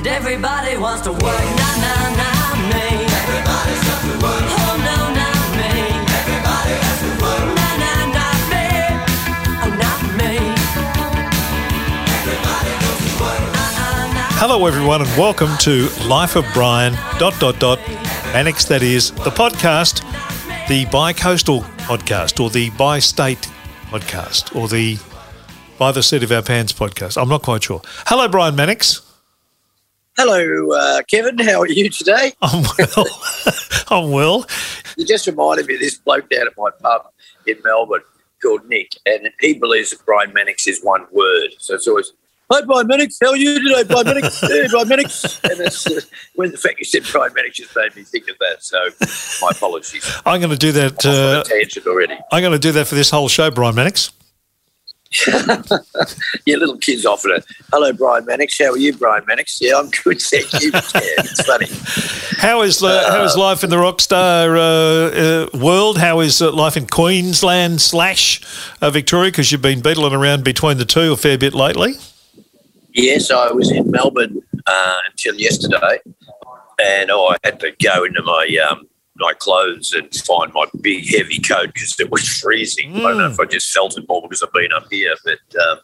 And everybody wants to work, nah, nah, nah, me. Everybody's got to work. Oh, no, not me. Everybody has to work. Nah, nah, not me. Oh, not me. Everybody goes to work. Uh-uh. Hello, everyone, and welcome to Life of Brian. Dot dot dot. Annex, that is the podcast, the bi-coastal podcast, or the bi-state podcast, or the by the seat of our pants podcast. I'm not quite sure. Hello, Brian Mannix. Hello, uh, Kevin. How are you today? I'm well. I'm well. You just reminded me of this bloke down at my pub in Melbourne called Nick, and he believes that Brian Mannix is one word. So it's always, Hi, Brian Mannix. How are you today, Brian Mannix? Hey, Brian Mannix. And it's, uh, when the fact you said Brian Mannix just made me think of that. So my apologies. I'm going to do that. Uh, tangent already. I'm going to do that for this whole show, Brian Mannix. Yeah, little kids often it. Hello, Brian Mannix. How are you, Brian Mannix? Yeah, I'm good, thank you. Yeah, it's funny. How is uh, how is life in the rockstar uh, uh, world? How is uh, life in Queensland slash uh, Victoria? Because you've been beetling around between the two a fair bit lately. Yes, I was in Melbourne uh, until yesterday, and oh, I had to go into my um, my clothes and find my big heavy coat because it was freezing. I don't know if I just felt it more because I've been up here, but um,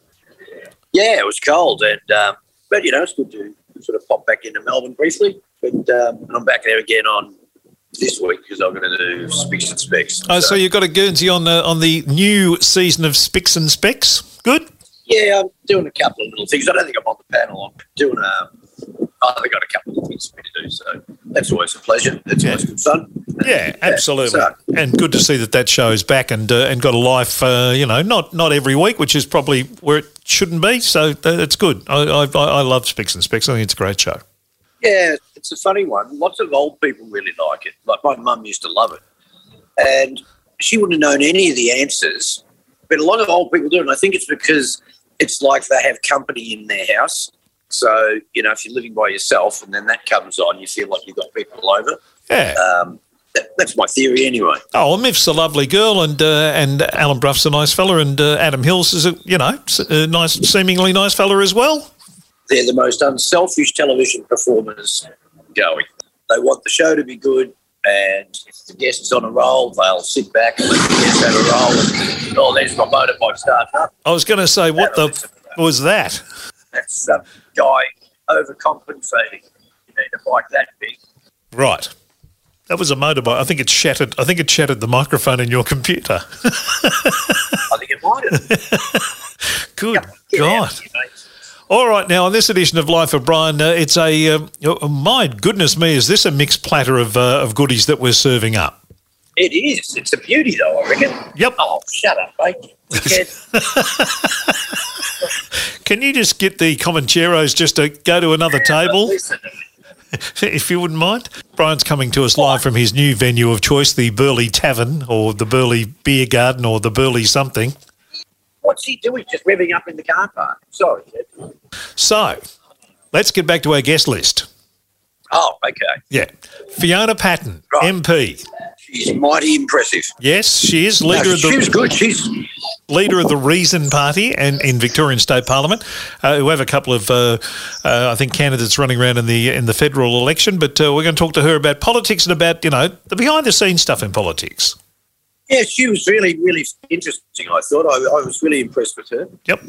yeah, it was cold, and um, but you know it's good to sort of pop back into Melbourne briefly. But um, I'm back there again on this week because I'm going to do Spicks and Specs. Oh, so you've got a Guernsey on the on the new season of Spicks and Specs. Good. Yeah, I'm doing a couple of little things. I don't think I'm on the panel. I'm doing a. I've got a couple of things for me to do, so that's always a pleasure. That's always good fun. Yeah, absolutely. so- and good to see that that show is back and uh, and got a life. Uh, you know, not not every week, which is probably where it shouldn't be. So uh, it's good. I, I I I love Spicks and Specs. I think it's a great show. Yeah, it's a funny one. Lots of old people really like it. Like my mum used to love it, and she wouldn't have known any of the answers. But a lot of old people do, and I think it's because it's like they have company in their house. So you know, if you're living by yourself, and then that comes on, you feel like you've got people over. Yeah. Um, that, that's my theory, anyway. Oh, well, Myf's a lovely girl, and uh, and Alan Brough's a nice fella, and uh, Adam Hills is a you know a nice, seemingly nice fella as well. they're the most unselfish television performers going. They want the show to be good, and if the guest's on a roll, they'll sit back and let the guest have a roll. And, oh, there's my motorbike starting up. I was going to say, what the f- was that? That's some guy overcompensating. You need a bike that big. Right. That was a motorbike. I think it shattered. I think it shattered the microphone in your computer. I think it might have. Good Get God. out, you know. All right, now on this edition of Life of Brian, uh, it's a um, oh, my goodness me, is this a mixed platter of uh, of goodies that we're serving up? It is. It's a beauty, though, I reckon. Yep. Oh, shut up, mate. Can you just get the Comancheros just to go to another table, if you wouldn't mind? Brian's coming to us live from his new venue of choice, the Burleigh Tavern, or the Burleigh Beer Garden, or the Burleigh something. what's he doing? Just revving up in the car park. Sorry. So, let's get back to our guest list. Oh, okay. Yeah, Fiona Patten, Right. MP. She's mighty impressive. Yes, she is No, leader of she was the good. She's leader of the Reason Party and in Victorian State Parliament, uh, who have a couple of uh, uh, I think candidates running around in the in the federal election. But uh, we're going to talk to her about politics and about you know the behind the scenes stuff in politics. yeah, she was really really interesting. I thought I, I was really impressed with her, Yep.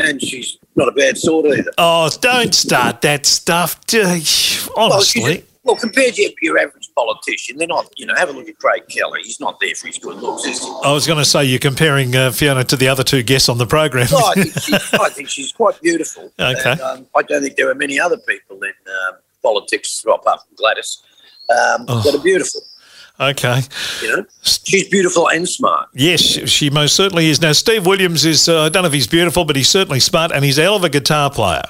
and she's not a bad sort either. Oh, don't start that stuff. Well, she's Honestly, a- well, compared to your average politician, they're not. You know, have a look at Craig Kelly. He's not there for his good looks, is he? I was going to say you're comparing uh, Fiona to the other two guests on the program. Well, I think, she's, I think she's quite beautiful. Okay. And, um, I don't think there are many other people in um, politics, well, apart from Gladys, um, Oh. that are beautiful. okay. You know, she's beautiful and smart. Yes, she most certainly is. Now, Steve Williams is, uh, I don't know if he's beautiful, but he's certainly smart and he's a hell of a guitar player.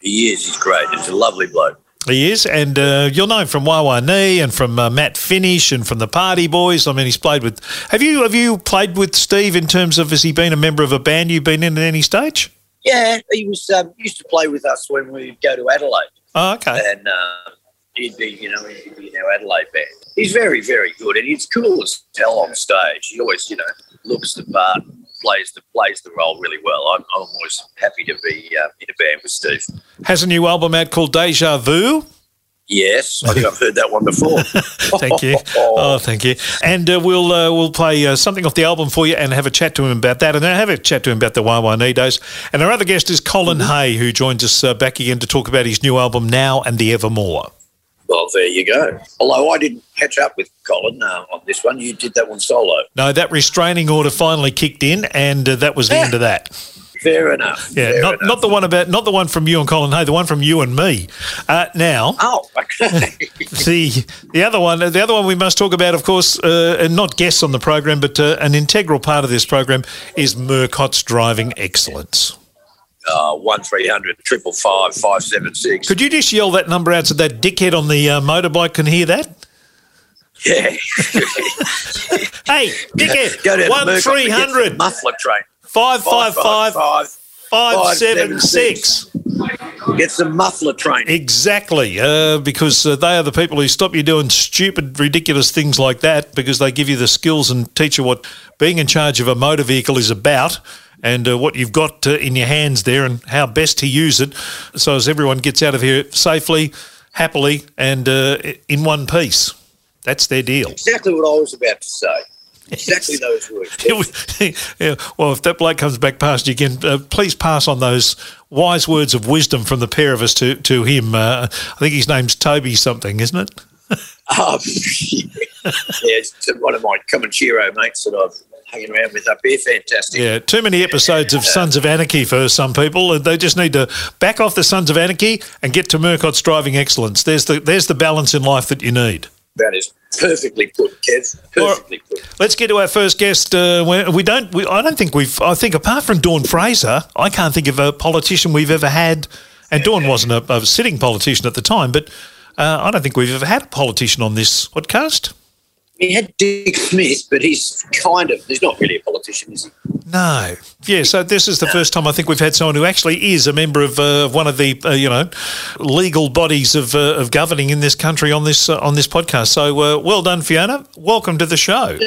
He is. He's great. He's a lovely bloke. He is, and uh, you'll know him from Wa Wa Nee and from uh, Matt Finish and from the Party Boys. I mean, he's played with. Have you have you played with Steve in terms of has he been a member of a band you've been in at any stage? Yeah, he was um, used to play with us when we'd go to Adelaide, Oh, okay. and uh, he'd be, you know, he'd be in our Adelaide band. He's very, very good, and he's cool as hell on stage. He always, you know, looks the part. Plays the plays the role really well. I'm, I'm always happy to be uh, in a band with Steve. Has a new album out called Deja Vu. Yes, I think I've heard that one before. Thank you. Oh, thank you. And uh, we'll uh, we'll play uh, something off the album for you and have a chat to him about that, and then have a chat to him about the Wawa Nidos. And our other guest is Colin Hay, who joins us uh, back again to talk about his new album Now and the Evermore. Well, there you go. Although I didn't catch up with Colin uh, on this one, you did that one solo. No, that restraining order finally kicked in, and uh, that was the end of that. Fair enough. Yeah, fair not, enough. not the one about not the one from you and Colin Hay, the one from you and me. Uh, now, Oh, okay. the the other one, the other one we must talk about, of course, uh, and not guests on the program, but uh, an integral part of this program is Murcott's driving excellence. Uh, one three hundred triple five five seven six. Could you just yell that number out so that dickhead on the uh, motorbike can hear that? Yeah. Hey, dickhead, Go down one three hundred to three get the hundred muffler train. five five five five. five seven six. Get some muffler train. Exactly, uh, because uh, they are the people who stop you doing stupid, ridiculous things like that because they give you the skills and teach you what being in charge of a motor vehicle is about and uh, what you've got uh, in your hands there and how best to use it so as everyone gets out of here safely, happily, and uh, in one piece. That's their deal. Exactly what I was about to say. Exactly those words. yeah, well, if that bloke comes back past you again, uh, please pass on those wise words of wisdom from the pair of us to, to him. Uh, I think his name's Toby something, isn't it? Oh, yeah. it's one of my Comanchero mates that I've hanging around with up here. Fantastic. Yeah, too many episodes of Sons of Anarchy for some people. They just need to back off the Sons of Anarchy and get to Murcott's driving excellence. There's the there's the balance in life that you need. That is perfectly put, Kev. Perfectly put. Let's get to our first guest. Uh, we, we don't. We, I don't think we've. I think apart from Dawn Fraser, I can't think of a politician we've ever had. And Dawn wasn't a, a sitting politician at the time, but uh, I don't think we've ever had a politician on this podcast. He had Dick Smith, but he's kind of, he's not really a politician, is he? No. Yeah, so this is the first time I think we've had someone who actually is a member of uh, one of the uh, you know legal bodies of, uh, of governing in this country on this uh, on this podcast. So uh, well done, Fiona. Welcome to the show.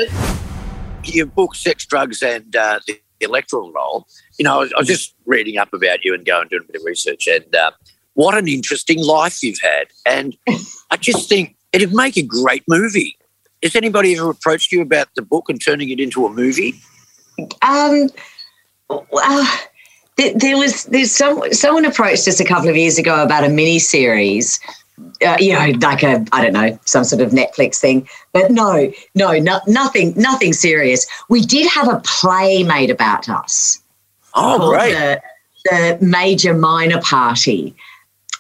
Your book, Sex, Drugs and uh, the Electoral Roll, you know, I was, I was just reading up about you and going doing a bit of research and uh, what an interesting life you've had. And I just think it'd make a great movie. Has anybody ever approached you about the book and turning it into a movie? Um, well, there, there was there's some someone approached us a couple of years ago about a mini series. Uh, you know, like a I don't know some sort of Netflix thing, but no, no, no, nothing, nothing serious. We did have a play made about us. Oh, great. The, the major minor party.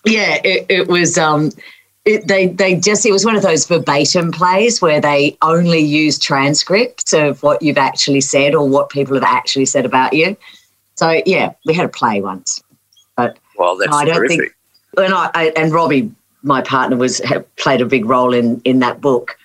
Yeah, it, it was. Um, it, they they just it was one of those verbatim plays where they only use transcripts of what you've actually said or what people have actually said about you. So yeah, we had a play once, but Well, that's I don't terrific. think- and I, I and Robbie, my partner, was played a big role in in that book.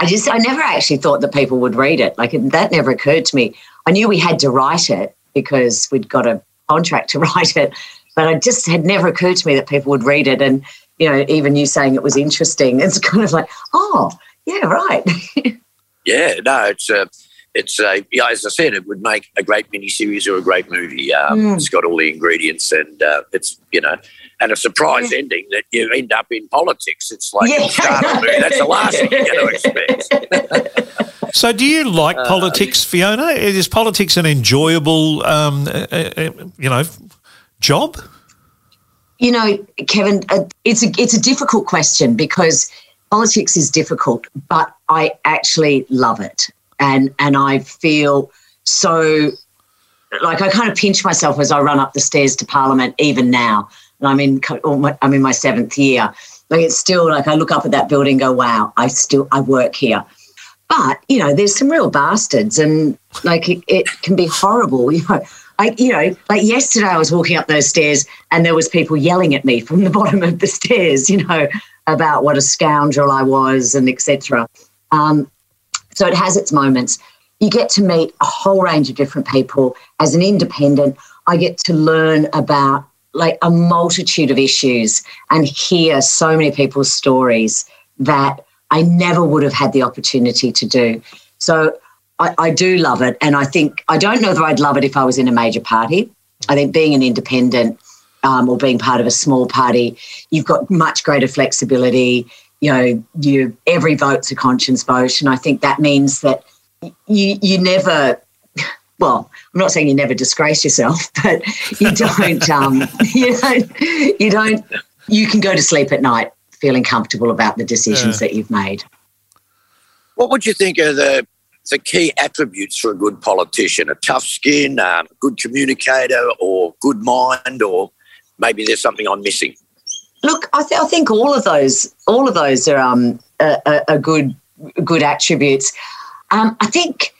I just I never actually thought that people would read it. Like that never occurred to me. I knew we had to write it because we'd got a contract to write it, but it just had never occurred to me that people would read it. And you know, even you saying it was interesting, it's kind of like, oh yeah, right. Yeah, no, it's a, it's a, yeah, as I said, it would make a great miniseries or a great movie. Um, Mm. It's got all the ingredients, and uh, it's you know, and a surprise ending that you end up in politics. It's like Yeah. start a movie. That's the last thing you're going to expect. So, do you like politics, Fiona? Is politics an enjoyable, um, uh, uh, you know, job? You know, Kevin, uh, it's a it's a difficult question because politics is difficult, but I actually love it, and and I feel so like I kind of pinch myself as I run up the stairs to Parliament, even now, and I'm in I'm in my seventh year. Like it's still like I look up at that building, and go, wow, I still I work here. But you know, there's some real bastards, and like it, it can be horrible. You know, I you know, like yesterday I was walking up those stairs, and there was people yelling at me from the bottom of the stairs. You know, about what a scoundrel I was, and etc. Um, so it has its moments. You get to meet a whole range of different people. As an independent, I get to learn about like a multitude of issues and hear so many people's stories that I never would have had the opportunity to do. So I, I do love it. And I think, I don't know that I'd love it if I was in a major party. I think being an independent um, or being part of a small party, you've got much greater flexibility. You know, you every vote's a conscience vote, and I think that means that you you never. Well, I'm not saying you never disgrace yourself, but you don't. um, you don't. You don't. You can go to sleep at night feeling comfortable about the decisions that you've made. What would you think of the the key attributes for a good politician? A tough skin, um, good communicator, or good mind, or maybe there's something I'm missing. Look, I, th- I think all of those, all of those are um, a, a, a good, good attributes. Um, I think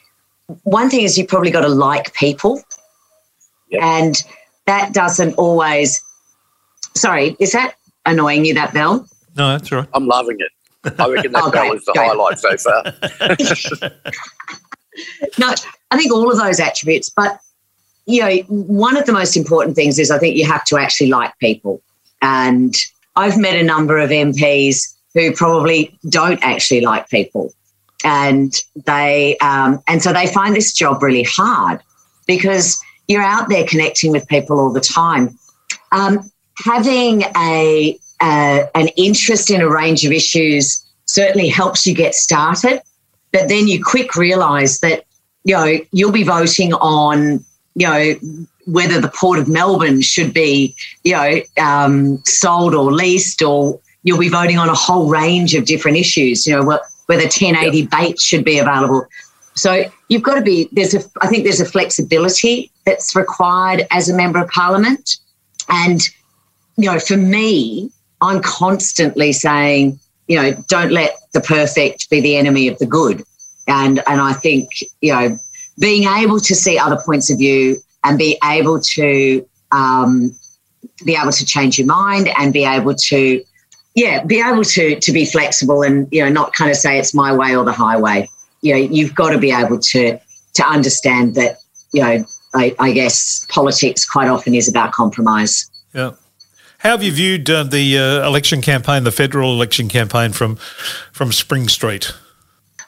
one thing is you've probably got to like people, Yep. and that doesn't always. Sorry, is that annoying you? That bell? No, that's all right. I'm loving it. I reckon that Oh, that was the great. highlight so far. No, I think all of those attributes, but you know, one of the most important things is I think you have to actually like people. And I've met a number of MPs who probably don't actually like people, and they um, and so they find this job really hard because you're out there connecting with people all the time. Um, having a uh, an interest in a range of issues certainly helps you get started, but then you quick realise that you know you'll be voting on you know whether the port of Melbourne should be you know um, sold or leased, or you'll be voting on a whole range of different issues. You know wh- whether 1080 bait should be available. So you've got to be there's a I think there's a flexibility that's required as a member of parliament, and you know for me I'm constantly saying you know don't let the perfect be the enemy of the good, and and I think you know being able to see other points of view and be able to um, be able to change your mind and be able to yeah be able to to be flexible and you know not kind of say it's my way or the highway. You know you've got to be able to to understand that you know I, I guess politics quite often is about compromise. Yeah. How have you viewed uh, the uh, election campaign, the federal election campaign from from Spring Street?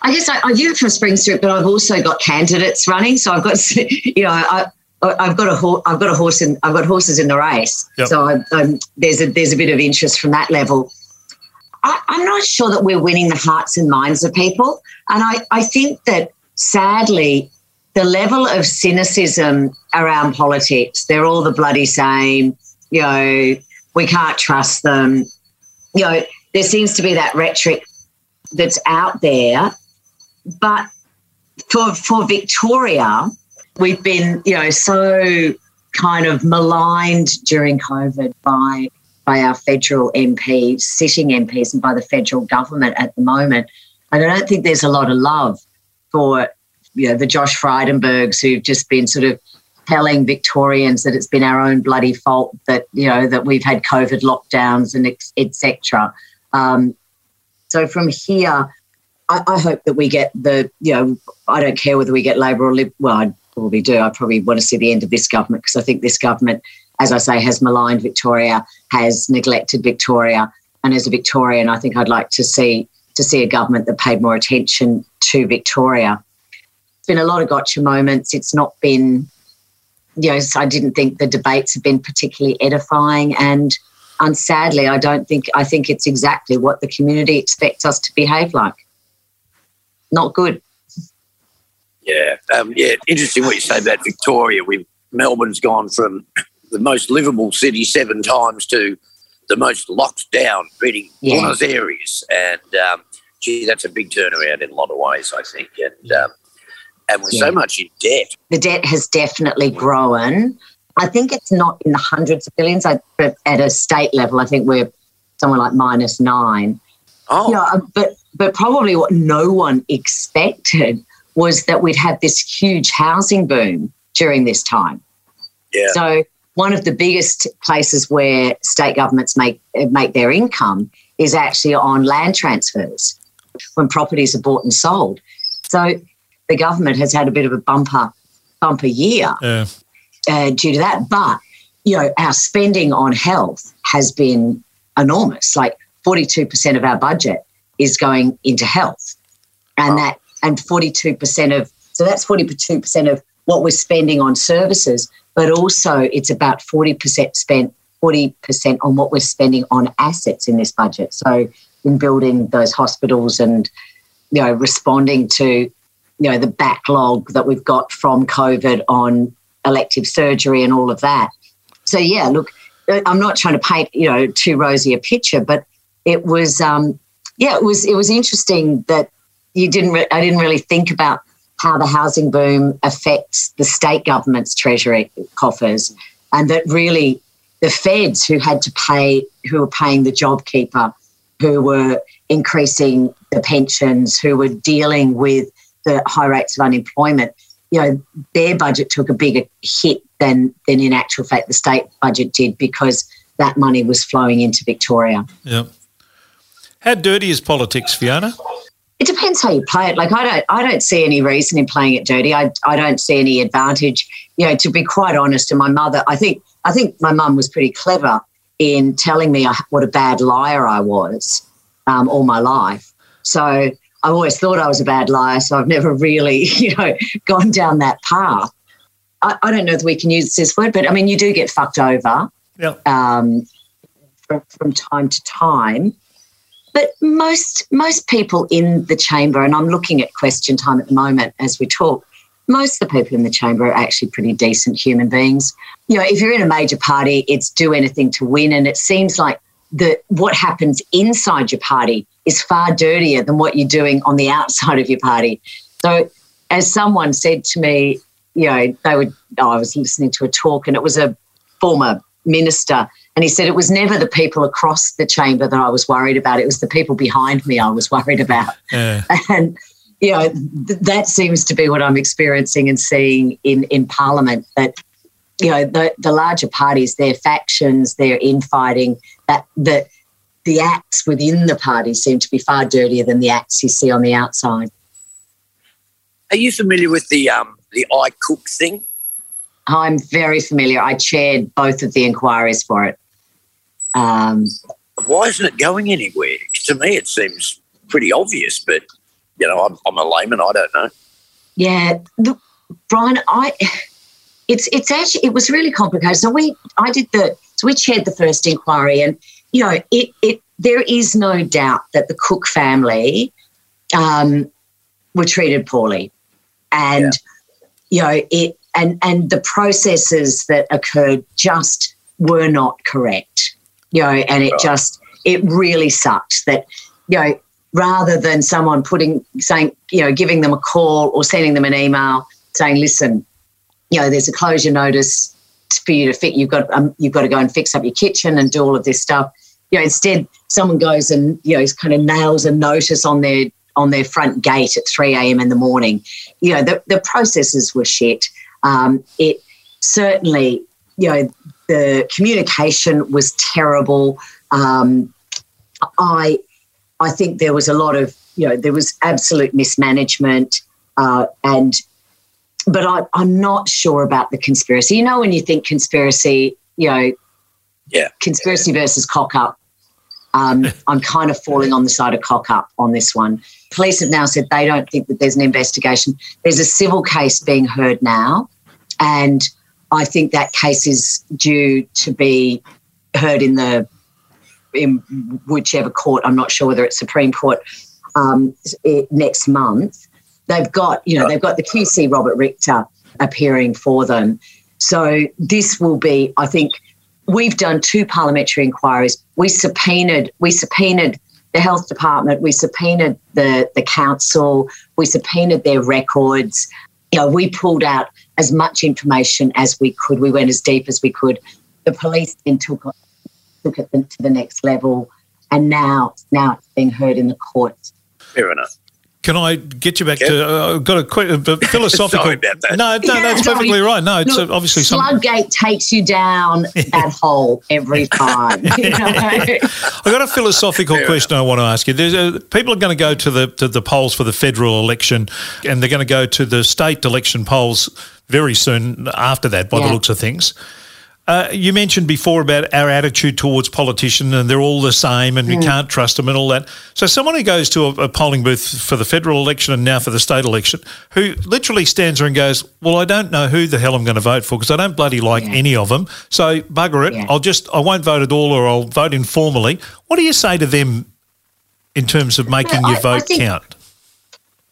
I guess I, I view it from Spring Street, but I've also got candidates running. So I've got, you know, I, I've got a ho- I've got a horse in I've got horses in the race. Yep. So I, um, there's a there's a bit of interest from that level. I, I'm not sure that we're winning the hearts and minds of people, and I I think that sadly the level of cynicism around politics they're all the bloody same. You know, we can't trust them. You know, there seems to be that rhetoric that's out there but for for Victoria, we've been you know so kind of maligned during COVID by by our federal MPs, sitting MPs, and by the federal government at the moment. And I don't think there's a lot of love for you know the Josh Frydenbergs who've just been sort of telling Victorians that it's been our own bloody fault that you know that we've had COVID lockdowns and etc. Um, so from here, I, I hope that we get the, you know, I don't care whether we get Labor or Lib. Well, I probably do. I probably want to see the end of this government because I think this government, as I say, has maligned Victoria, has neglected Victoria, and as a Victorian, I think I'd like to see to see a government that paid more attention to Victoria. It's been a lot of gotcha moments. It's not been, you know, I didn't think the debates have been particularly edifying and. And sadly, I don't think I think it's exactly what the community expects us to behave like not good. Yeah, um, yeah. Interesting what you say about Victoria. We Melbourne's gone from the most livable city seven times to the most locked down, beating Yeah. Buenos Aires, and um, gee, that's a big turnaround in a lot of ways, I think. And um, and we're Yeah. so much in debt. The debt has definitely grown. I think it's not in the hundreds of billions. I, but at a state level, I think we're somewhere like minus nine. Oh, Yeah, uh, but but probably what no one expected was that we'd have this huge housing boom during this time. yeah, So one of the biggest places where state governments make uh, make their income is actually on land transfers when properties are bought and sold. So the government has had a bit of a bumper bumper year Yeah. uh, due to that. But you know, our spending on health has been enormous. Like forty-two percent of our budget is going into health, and Wow. that and forty-two percent of So that's 42% of what we're spending on services, but also it's about 40% spent, 40% on what we're spending on assets in this budget. So in building those hospitals and, you know, responding to, you know, the backlog that we've got from COVID on elective surgery and all of that. So yeah, look, I'm not trying to paint, you know, too rosy a picture, but it was, um, yeah, it was, it was interesting that you didn't, re- I didn't really think about how the housing boom affects the state government's treasury coffers, and that really the feds who had to pay, who were paying the JobKeeper, who were increasing the pensions, who were dealing with the high rates of unemployment, you know, their budget took a bigger hit than than in actual fact the state budget did because that money was flowing into Victoria. Yeah. How dirty is politics, Fiona? It depends how you play it. Like I don't, I don't see any reason in playing it dirty. I, I don't see any advantage. You know, to be quite honest, and my mother, I think, I think my mum was pretty clever in telling me what a bad liar I was um, all my life. So I've always thought I was a bad liar. So I've never really, you know, gone down that path. I, I don't know if we can use this word, but I mean, you do get fucked over Yeah. um, from, from time to time. But most most people in the chamber, and I'm looking at question time at the moment as we talk. Most of the people in the chamber are actually pretty decent human beings. You know, if you're in a major party, it's do anything to win, and it seems like the what happens inside your party is far dirtier than what you're doing on the outside of your party. So, as someone said to me, you know, they would. Oh, I was listening to a talk, and it was a former minister, and he said it was never the people across the chamber that I was worried about. It was the people behind me I was worried about. Yeah. And you know, th- that seems to be what I'm experiencing and seeing in in Parliament. That you know, the the larger parties, their factions, their infighting, that the the acts within the party seem to be far dirtier than the acts you see on the outside. Are you familiar with the um the Ai Cook thing? I'm very familiar. I chaired both of the inquiries for it. Um, Why isn't it going anywhere? To me, it seems pretty obvious, but you know, I'm, I'm a layman. I don't know. yeah, look, Brian, I it's it's actually it was really complicated. So we I did the so we chaired the first inquiry, and you know it it there is no doubt that the Cook family um, were treated poorly, and you know it and and the processes that occurred just were not correct. You know, and it Right. just it really sucked that you know rather than someone putting saying you know giving them a call or sending them an email saying listen you know there's a closure notice for you to fit you've got um, you've got to go and fix up your kitchen and do all of this stuff. You know instead someone goes and you know kind of nails a notice on their on their front gate at 3 a.m in the morning. You know the, the processes were shit. Um, it certainly you know the communication was terrible. Um, i I think there was a lot of, you know, there was absolute mismanagement, uh, and but I, I'm not sure about the conspiracy. You know, when you think conspiracy, you know, Yeah. conspiracy versus cock up. Um, I'm kind of falling on the side of cock up on this one. Police have now said they don't think that there's an investigation. There's a civil case being heard now, and I think that case is due to be heard in the in whichever court. I'm not sure whether it's Supreme Court um, next month. They've got you know they've got the QC Robert Richter appearing for them. So this will be, I think, we've done two parliamentary inquiries. We subpoenaed we subpoenaed the health department. We subpoenaed the the council. We subpoenaed their records. You know, we pulled out as much information as we could. We went as deep as we could. The police then took took it to the next level, and now now it's being heard in the courts. Fair enough. Can I get you back Yeah. to? Uh, I've got a, que- a philosophical. Sorry about that. No, no, Yeah, that's sorry. perfectly right. No, it's Look, uh, obviously some. Slugate takes you down that hole every time. you know? I've got a philosophical Fair question I want to ask you. There's a, people are going to go to the to the polls for the federal election, and they're going to go to the state election polls very soon after that, by the looks of things. Uh, you mentioned before about our attitude towards politicians, and they're all the same, and we can't trust them, and all that. So, someone who goes to a, a polling booth for the federal election and now for the state election, who literally stands there and goes, "Well, I don't know who the hell I'm going to vote for because I don't bloody like Yeah. any of them. So, bugger it. Yeah. I'll just I won't vote at all, or I'll vote informally." What do you say to them in terms of making your I- I vote think- count?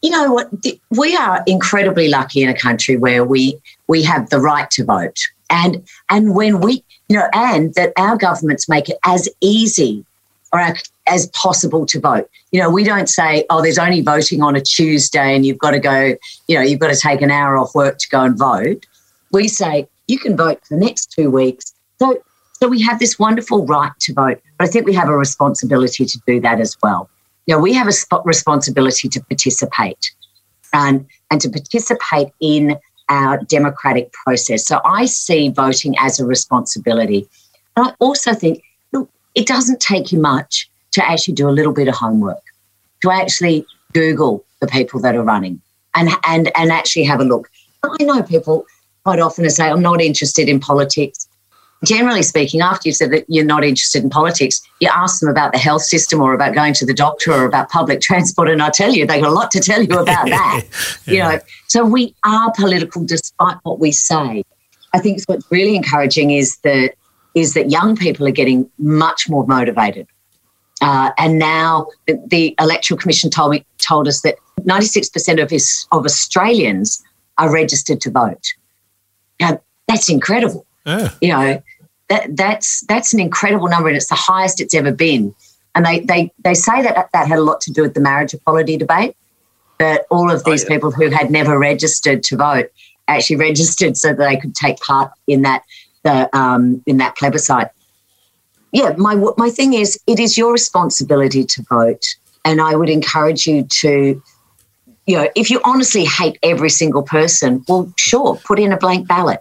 you know what we are incredibly lucky in a country where we we have the right to vote and and when we you know and that our governments make it as easy or as possible to vote. You know we don't say oh there's only voting on a tuesday and you've got to go you know you've got to take an hour off work to go and vote. We say you can vote for the next two weeks. So so we have this wonderful right to vote but i think we have a responsibility to do that as well. You know, we have a sp- responsibility to participate. And, and to participate in our democratic process. So I see voting as a responsibility. And I also think, look, it doesn't take you much to actually do a little bit of homework, to actually Google the people that are running and, and, and actually have a look. I know people quite often say, I'm not interested in politics generally speaking, after you've said that you're not interested in politics, you ask them about the health system or about going to the doctor or about public transport, and I tell you, they've got a lot to tell you about that. You know, so we are political despite what we say. I think what's really encouraging is that is that young people are getting much more motivated. Uh, and now the, the electoral commission told me told us that 96% of his, of Australians are registered to vote. Now, that's incredible Yeah. you know that that's that's an incredible number and it's the highest it's ever been. And they they they say that that had a lot to do with the marriage equality debate that all of Oh, these yeah. people who had never registered to vote actually registered so that they could take part in that the um, in that plebiscite. Yeah my my thing is it is your responsibility to vote. And i would encourage you to you know if you honestly hate every single person well sure put in a blank ballot.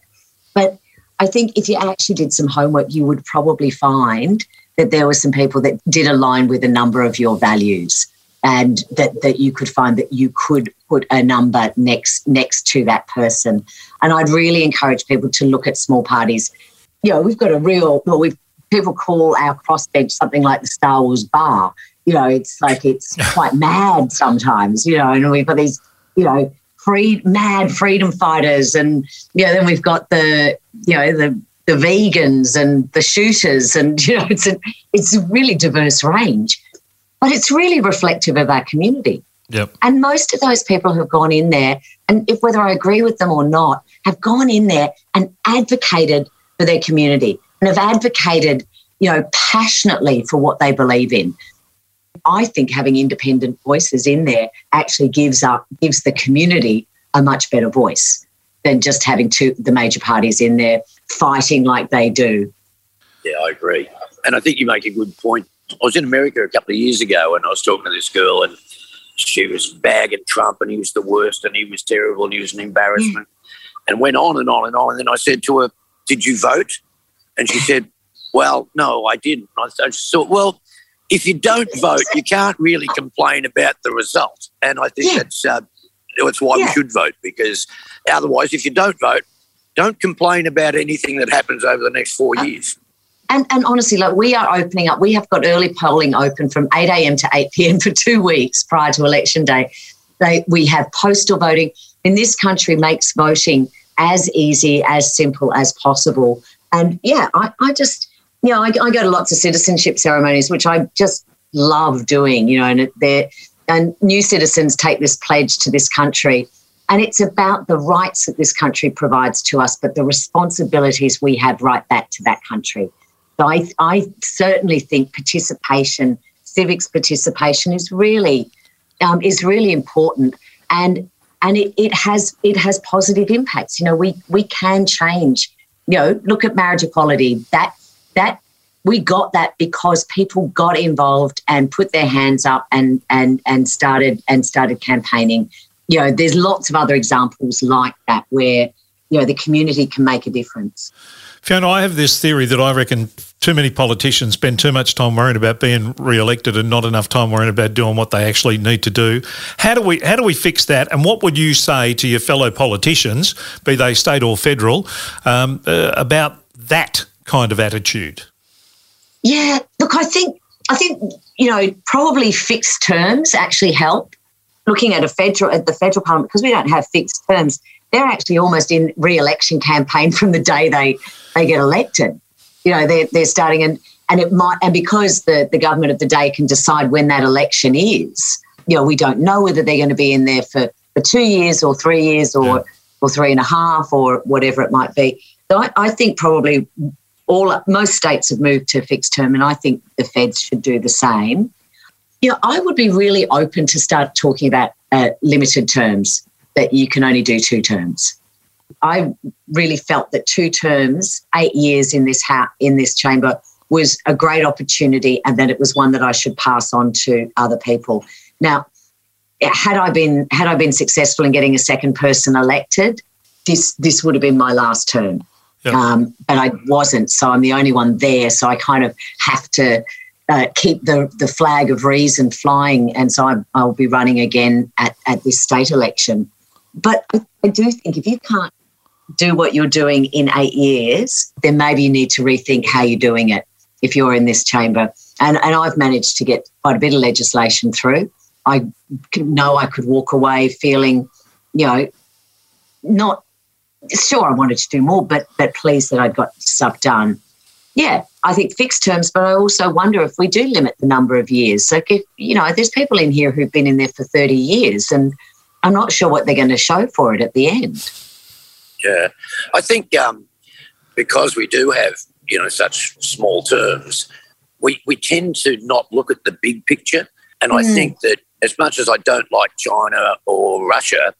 But I think if you actually did some homework, you would probably find that there were some people that did align with a number of your values and that, that you could find that you could put a number next next to that person. And I'd really encourage people to look at small parties. You know, we've got a real well, we've people call our crossbench something like the Star Wars bar. You know, it's like it's quite mad sometimes, you know, and we've got these, you know, free mad freedom fighters. And you know then we've got the you know the the vegans and the shooters. And you know it's a it's a really diverse range but it's really reflective of our community. Yep. and most of those people who have gone in there and if whether i agree with them or not have gone in there and advocated for their community and have advocated you know passionately for what they believe in I think having independent voices in there actually gives up gives the community a much better voice than just having two the major parties in there fighting like they do. Yeah, I agree. And I think you make a good point. I was in America a couple of years ago and I was talking to this girl and she was bagging Trump and he was the worst and he was terrible and he was an embarrassment mm. and went on and on and on. And then I said to her, Did you vote? And she said, Well, no, I didn't. I just thought, Well, if you don't vote, you can't really complain about the result. And I think Yeah. that's, uh, that's why we should vote because otherwise, if you don't vote, don't complain about anything that happens over the next four years. And and honestly, like we are opening up, we have got early polling open from 8 a.m. to 8 p.m. for two weeks prior to election day. They, we have postal voting. In this country makes voting as easy, as simple as possible. And yeah, I, I just, know, I, I go to lots of citizenship ceremonies, which I just love doing, you know, and they're, and new citizens take this pledge to this country. And it's about the rights that this country provides to us, but the responsibilities we have right back to that country. So I, I certainly think participation, civics participation, is really um, is really important, and and it, it has it has positive impacts. You know, we we can change. You know, look at marriage equality. That that we got that because people got involved and put their hands up and and and started and started campaigning. You know, there's lots of other examples like that where you know the community can make a difference. Fiona, I have this theory that I reckon too many politicians spend too much time worrying about being re-elected and not enough time worrying about doing what they actually need to do. How do we how do we fix that? And what would you say to your fellow politicians, be they state or federal, um, uh, about that kind of attitude? Yeah, look, I think I think you know probably fixed terms actually help. Looking at a federal at the federal parliament because we don't have fixed terms, they're actually almost in re-election campaign from the day they they get elected. You know, they're they're starting and and it might and because the the government of the day can decide when that election is. You know, we don't know whether they're going to be in there for for two years or three years or Yeah. or three and a half or whatever it might be. So I, I think probably all most states have moved to fixed term, and I think the feds should do the same. You know, I would be really open to start talking about uh, limited terms that you can only do two terms. I really felt that two terms, eight years in this house, in this chamber, was a great opportunity, and that it was one that I should pass on to other people. Now, had I been had I been successful in getting a second person elected, this this would have been my last term. Um, but I wasn't, so I'm the only one there. So I kind of have to uh, keep the the flag of reason flying, and so I, I'll be running again at at this state election. But I, I do think if you can't do what you're doing in eight years, then maybe you need to rethink how you're doing it if you're in this chamber. And and I've managed to get quite a bit of legislation through. I know I could walk away feeling, you know, not sure I wanted to do more, but but pleased that I'd got stuff done. Yeah, I think fixed terms, but I also wonder if we do limit the number of years. Like if you know, there's people in here who've been in there for 30 years and I'm not sure what they're going to show for it at the end. Yeah, I think um, because we do have you know such small terms, we we tend to not look at the big picture. And I Mm. think that as much as I don't like China or Russia,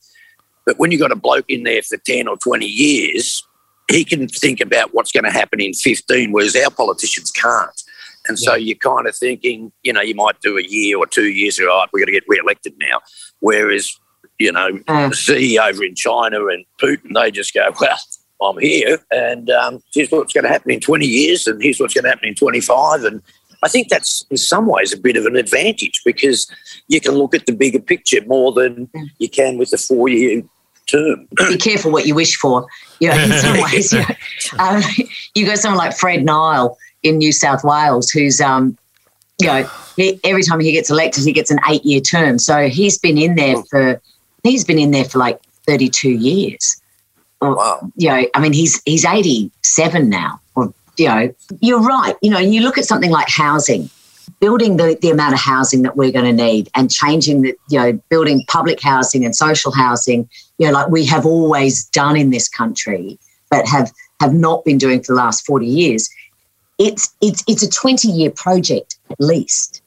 but when you've got a bloke in there for ten or twenty years, he can think about what's going to happen in fifteen, whereas our politicians can't. And so you're kind of thinking, you know, you might do a year or two years, all right, we're going to get re-elected now. Whereas, you know, Uh, the CEO over in China and Putin, they just go, well, I'm here, and um, here's what's going to happen in 20 years, and here's what's going to happen in 25. And I think that's in some ways a bit of an advantage because you can look at the bigger picture more than you can with the four year term. be careful what you wish for. You know, in some ways, you, know, um, you got someone like Fred Nile in New South Wales, who's um, you know, he, every time he gets elected, he gets an eight-year term. So he's been in there for he's been in there for like thirty-two years. Or, Wow. You know, I mean, he's he's eighty-seven now. You know, you're right. You know, you look at something like housing. Building the, the amount of housing that we're going to need and changing the, you know, building public housing and social housing you know, like we have always done in this country, but have have not been doing for the last 40 years. It's it's it's a 20 year project at least.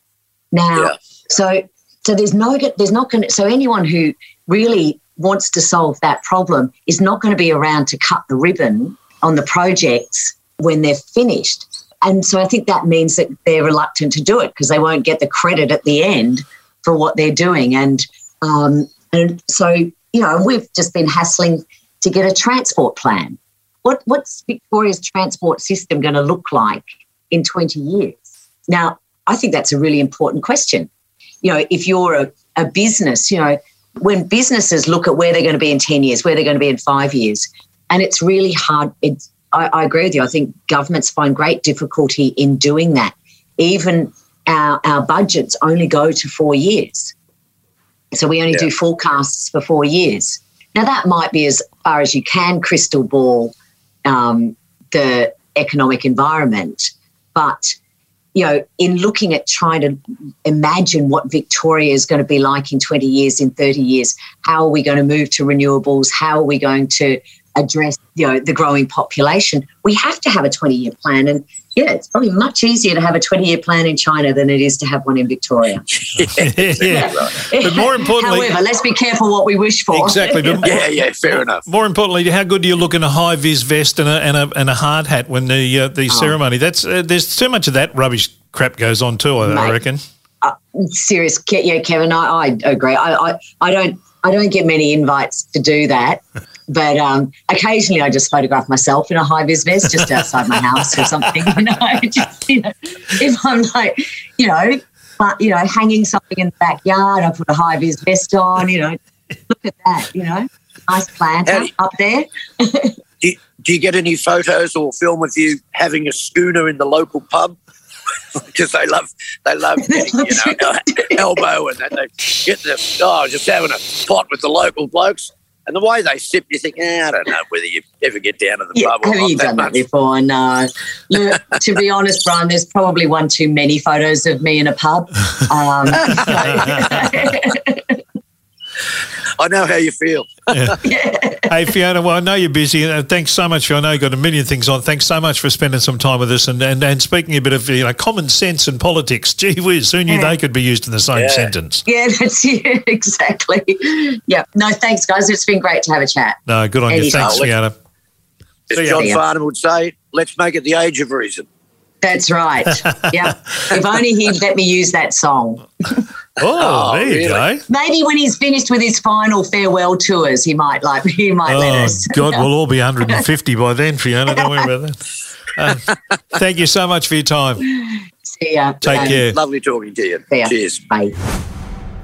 Now, Yeah. so so there's no there's not going to so anyone who really wants to solve that problem is not going to be around to cut the ribbon on the projects when they're finished. And so I think that means that they're reluctant to do it because they won't get the credit at the end for what they're doing. And um, and so you know we've just been hassling to get a transport plan. What what's Victoria's transport system going to look like in 20 years? Now, I think that's a really important question. You know, if you're a, a business, you know, when businesses look at where they're going to be in 10 years, where they're going to be in five years, and it's really hard. It's, I, I agree with you. I think governments find great difficulty in doing that. Even our, our budgets only go to four years. So we only Yeah. do forecasts for four years. Now, that might be as far as you can crystal ball um, the economic environment. But, you know, in looking at trying to imagine what Victoria is going to be like in 20 years, in 30 years, how are we going to move to renewables? How are we going to address, you know, the growing population? We have to have a 20 year plan. And yeah, it's probably much easier to have a 20 year plan in China than it is to have one in Victoria. yeah. But more importantly- However, let's be careful what we wish for. Exactly. But Yeah, yeah, fair enough. More importantly, how good do you look in a high vis vest and a and a, and a hard hat when the uh, the ceremony? That's uh, there's too much of that rubbish crap goes on too. I, I Mate. reckon. serious Ke- yeah kevin i, I agree I, I i don't i don't get many invites to do that but um occasionally i just photograph myself in a high vis vest just outside my house or something you know just you know if i'm like you know but you know hanging something in the backyard i put a high vis vest on you know look at that you know nice planter up there Do you, do you get any photos or film of you having a schooner in the local pub? Because they love, they love getting, you know, elbow and that they get the, oh, just having a pot with the local blokes. And the way they sip, you think, eh, I don't know whether you ever get down to the Yeah, pub or have you that done that much. before? No. Look, to be honest, Brian, there's probably one too many photos of me in a pub. Um, I know how you feel. Hey, Fiona, well, I know you're busy. Uh, thanks so much. I know you've got a million things on. Thanks so much for spending some time with us and, and, and speaking a bit of you know common sense and politics. Gee whiz, who knew Yeah. they could be used in the same Yeah. sentence? yeah, that's it. Exactly. Yeah. No, thanks, guys. It's been great to have a chat. No, good on you. Anytime. Thanks, Fiona. As John See. Farnham would say, let's make it the age of reason. That's right. yeah. If only he'd let me use that song. Oh, Oh, there you really? go. Maybe when he's finished with his final farewell tours, he might like he might let Oh, us. God, we'll all be 150 by then, Fiona. Don't worry about that. Uh, thank you so much for your time. See ya. Take Um, care. Lovely talking to you. See ya. Cheers. Bye.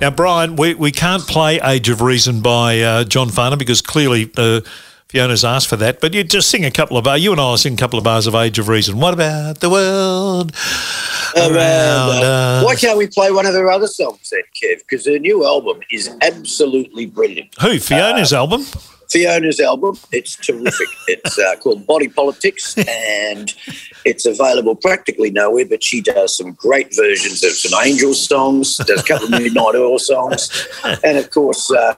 Now, Brian, we, we can't play Age of Reason by uh, John Farnham because clearly uh, Fiona's asked for that. But you just sing a couple of bars. You and I will sing a couple of bars of Age of Reason. What about the world around uh, Why can't we play one of her other songs then, Kev? Because her new album is absolutely brilliant. Who? Fiona's Uh, album? Fiona's album, it's terrific. it's uh, called Body Politics, and it's available practically nowhere. But she does some great versions of some Angel songs, does a couple of Midnight Oil songs, and of course, uh,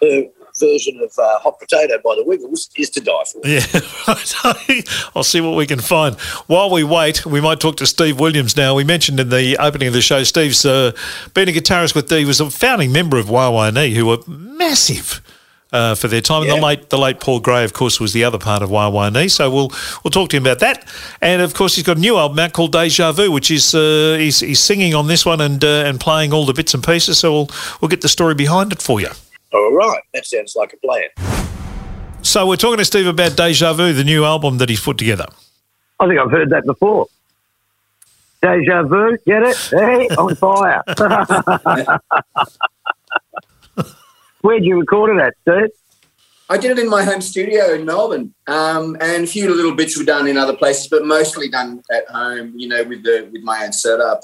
her version of uh, Hot Potato by the Wiggles is to die for. Yeah, I'll see what we can find. While we wait, we might talk to Steve Williams now. We mentioned in the opening of the show, Steve's uh, been a guitarist with the, he was a founding member of Wa Wa Nee, who were massive. Uh, for their time, and the late the late Paul Gray, of course, was the other part of Wa Wa Nee. So we'll we'll talk to him about that, and of course he's got a new album out called Deja Vu, which is uh, he's, he's singing on this one and uh, and playing all the bits and pieces. So we'll we'll get the story behind it for you. All right, that sounds like a plan. So we're talking to Steve about Deja Vu, the new album that he's put together. I think I've heard that before. Deja vu, get it? Hey, on fire. Where'd you record it at, Steve? I did it in my home studio in Melbourne, um, and a few little bits were done in other places, but mostly done at home. You know, with the with my own setup.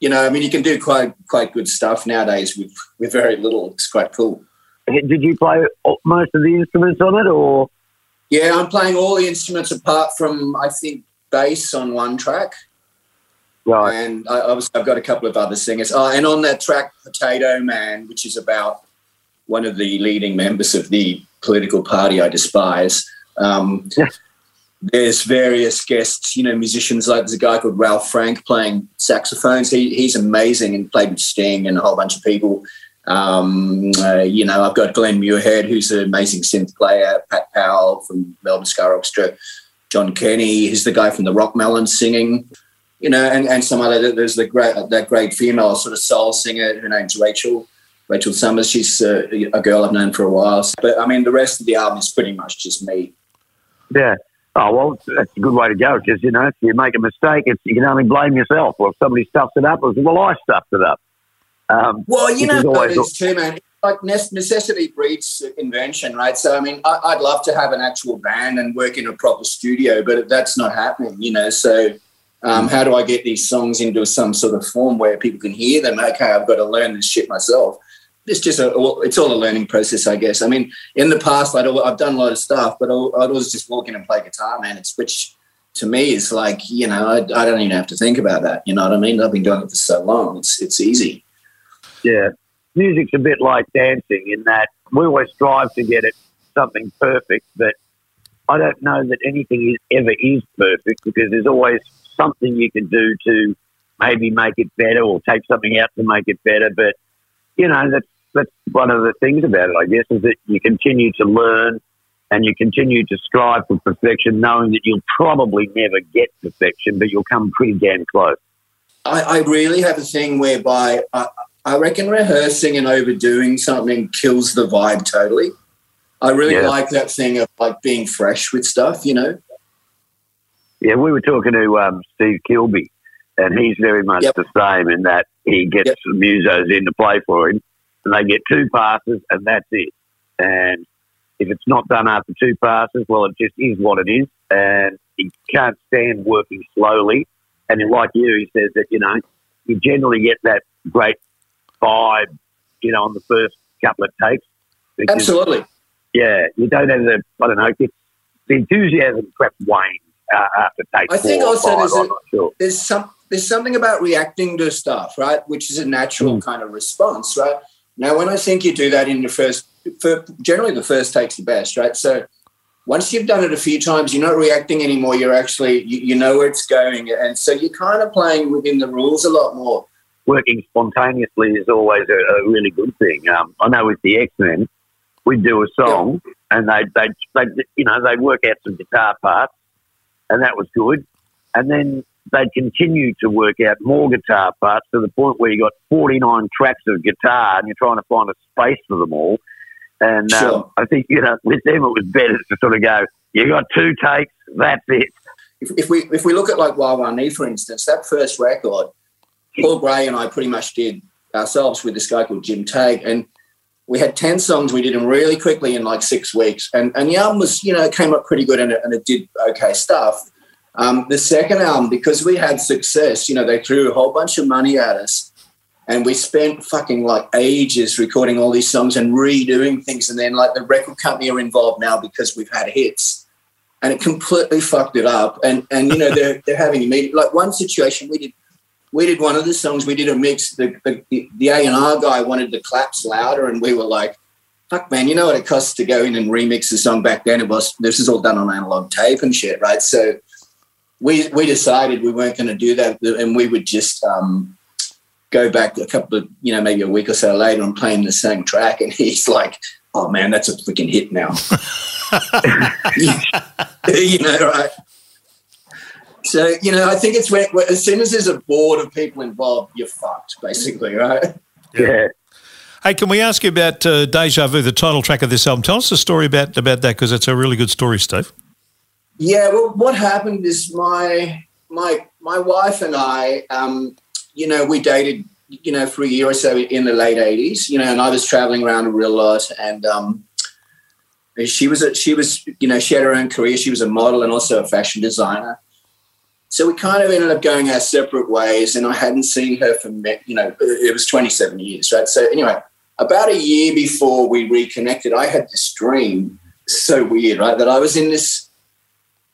You know, I mean, you can do quite quite good stuff nowadays with with very little. It's quite cool. Did you play most of the instruments on it, or Yeah, I'm playing all the instruments apart from I think bass on one track, right? and I, obviously I've got a couple of other singers. Oh, and on that track, Potato Man, which is about one of the leading members of the political party I despise. Um, Yeah. there's various guests, you know, musicians like there's a guy called Ralph Frank playing saxophones. He, he's amazing and played with Sting and a whole bunch of people. Um, uh, you know, I've got Glenn Muirhead, who's an amazing synth player, Pat Powell from Melbourne Ska Orchestra, John Kenny, who's the guy from the Rockmelon singing, you know, and, and some other, there's the great, that great female sort of soul singer, her name's Rachel, Rachel Summers. She's uh, a girl I've known for a while. But I mean, the rest of the album is pretty much just me. Yeah. Oh well, that's a good way to go because you know if you make a mistake, it's, you can only blame yourself. Well, if somebody stuffs it up, well, I stuffed it up. Um, Well, you know how it is too, man. Like necessity breeds invention, right? So, I mean, I, I'd love to have an actual band and work in a proper studio, but that's not happening, you know. So, um, how do I get these songs into some sort of form where people can hear them? Okay, I've got to learn this shit myself. It's just a, it's all a learning process, I guess. I mean, in the past, I'd, I've done a lot of stuff, but I'd I'd always just walk in and play guitar, man. It's which to me is like, you know, I, I don't even have to think about that. You know what I mean? I've been doing it for so long. It's it's easy. Yeah, music's a bit like dancing in that we always strive to get it something perfect, but I don't know that anything is ever is perfect because there's always something you can do to maybe make it better or take something out to make it better. But you know, that's that's one of the things about it, I guess, is that you continue to learn and you continue to strive for perfection, knowing that you'll probably never get perfection, but you'll come pretty damn close. I, I really have a thing whereby I, I reckon rehearsing and overdoing something kills the vibe totally. I really Yeah. like that thing of like being fresh with stuff, you know. Yeah, we were talking to um, Steve Kilbey, and he's very much Yep. the same in that he gets Yep. some musos in to play for him, and they get two passes, and that's it. And if it's not done after two passes, well, it just is what it is. And he can't stand working slowly. And like you, he says that, you know, you generally get that great vibe, you know, on the first couple of takes. Because, Absolutely. Yeah, you don't have the, I don't know, the enthusiasm perhaps wanes uh, after take I think also five, there's a- sure. there's some there's something about reacting to stuff, right? Which is a natural kind of response, right? Now, when I think you do that in your first, for, generally the first take's the best, right? So once you've done it a few times, you're not reacting anymore. You're actually you, you know where it's going, and so you're kind of playing within the rules a lot more. Working spontaneously is always a, a really good thing. Um, I know with the X Men, we'd do a song and they they they you know they'd work out some guitar parts, and that was good, and then they'd continue to work out more guitar parts to the point where you got forty nine tracks of guitar and you're trying to find a space for them all. And um, Sure. I think you know with them it was better to sort of go. You got two takes. That's it. If, if we if we look at like Wa Wa Nee, for instance, that first record, Paul Gray and I pretty much did ourselves with this guy called Jim Tag, and we had ten songs. We did them really quickly in like six weeks, and and the album was you know came up pretty good and it, and it did okay stuff. Um, the second album, because we had success, you know, they threw a whole bunch of money at us, and we spent fucking like ages recording all these songs and redoing things, and then like the record company are involved now because we've had hits and it completely fucked it up. And and you know they're they're having meeting. Like one situation, we did we did one of the songs. We did a mix. The the the A and R guy wanted the claps louder, and we were like, "Fuck, man! You know what it costs to go in and remix a song back then? It was this is all done on analog tape and shit, right?" So we we decided we weren't going to do that, and we would just. um Go back a couple of, you know, maybe a week or so later and playing the same track. And he's like, oh man, that's a freaking hit now. you know, right? So, you know, I think it's when, as soon as there's a board of people involved, you're fucked, basically, right? Yeah. Hey, can we ask you about uh, Deja Vu, the title track of this album? Tell us the story about, about that because it's a really good story, Steve. Yeah, well, what happened is my my my wife and I, um, you know, we dated, you know, for a year or so in the late '80s, you know, and I was traveling around a real lot, and um, she was a, she was, you know, she had her own career. She was a model and also a fashion designer. So we kind of ended up going our separate ways, and I hadn't seen her for, you know, it was 27 years, right? So anyway, about a year before we reconnected, I had this dream, so weird, right, that I was in this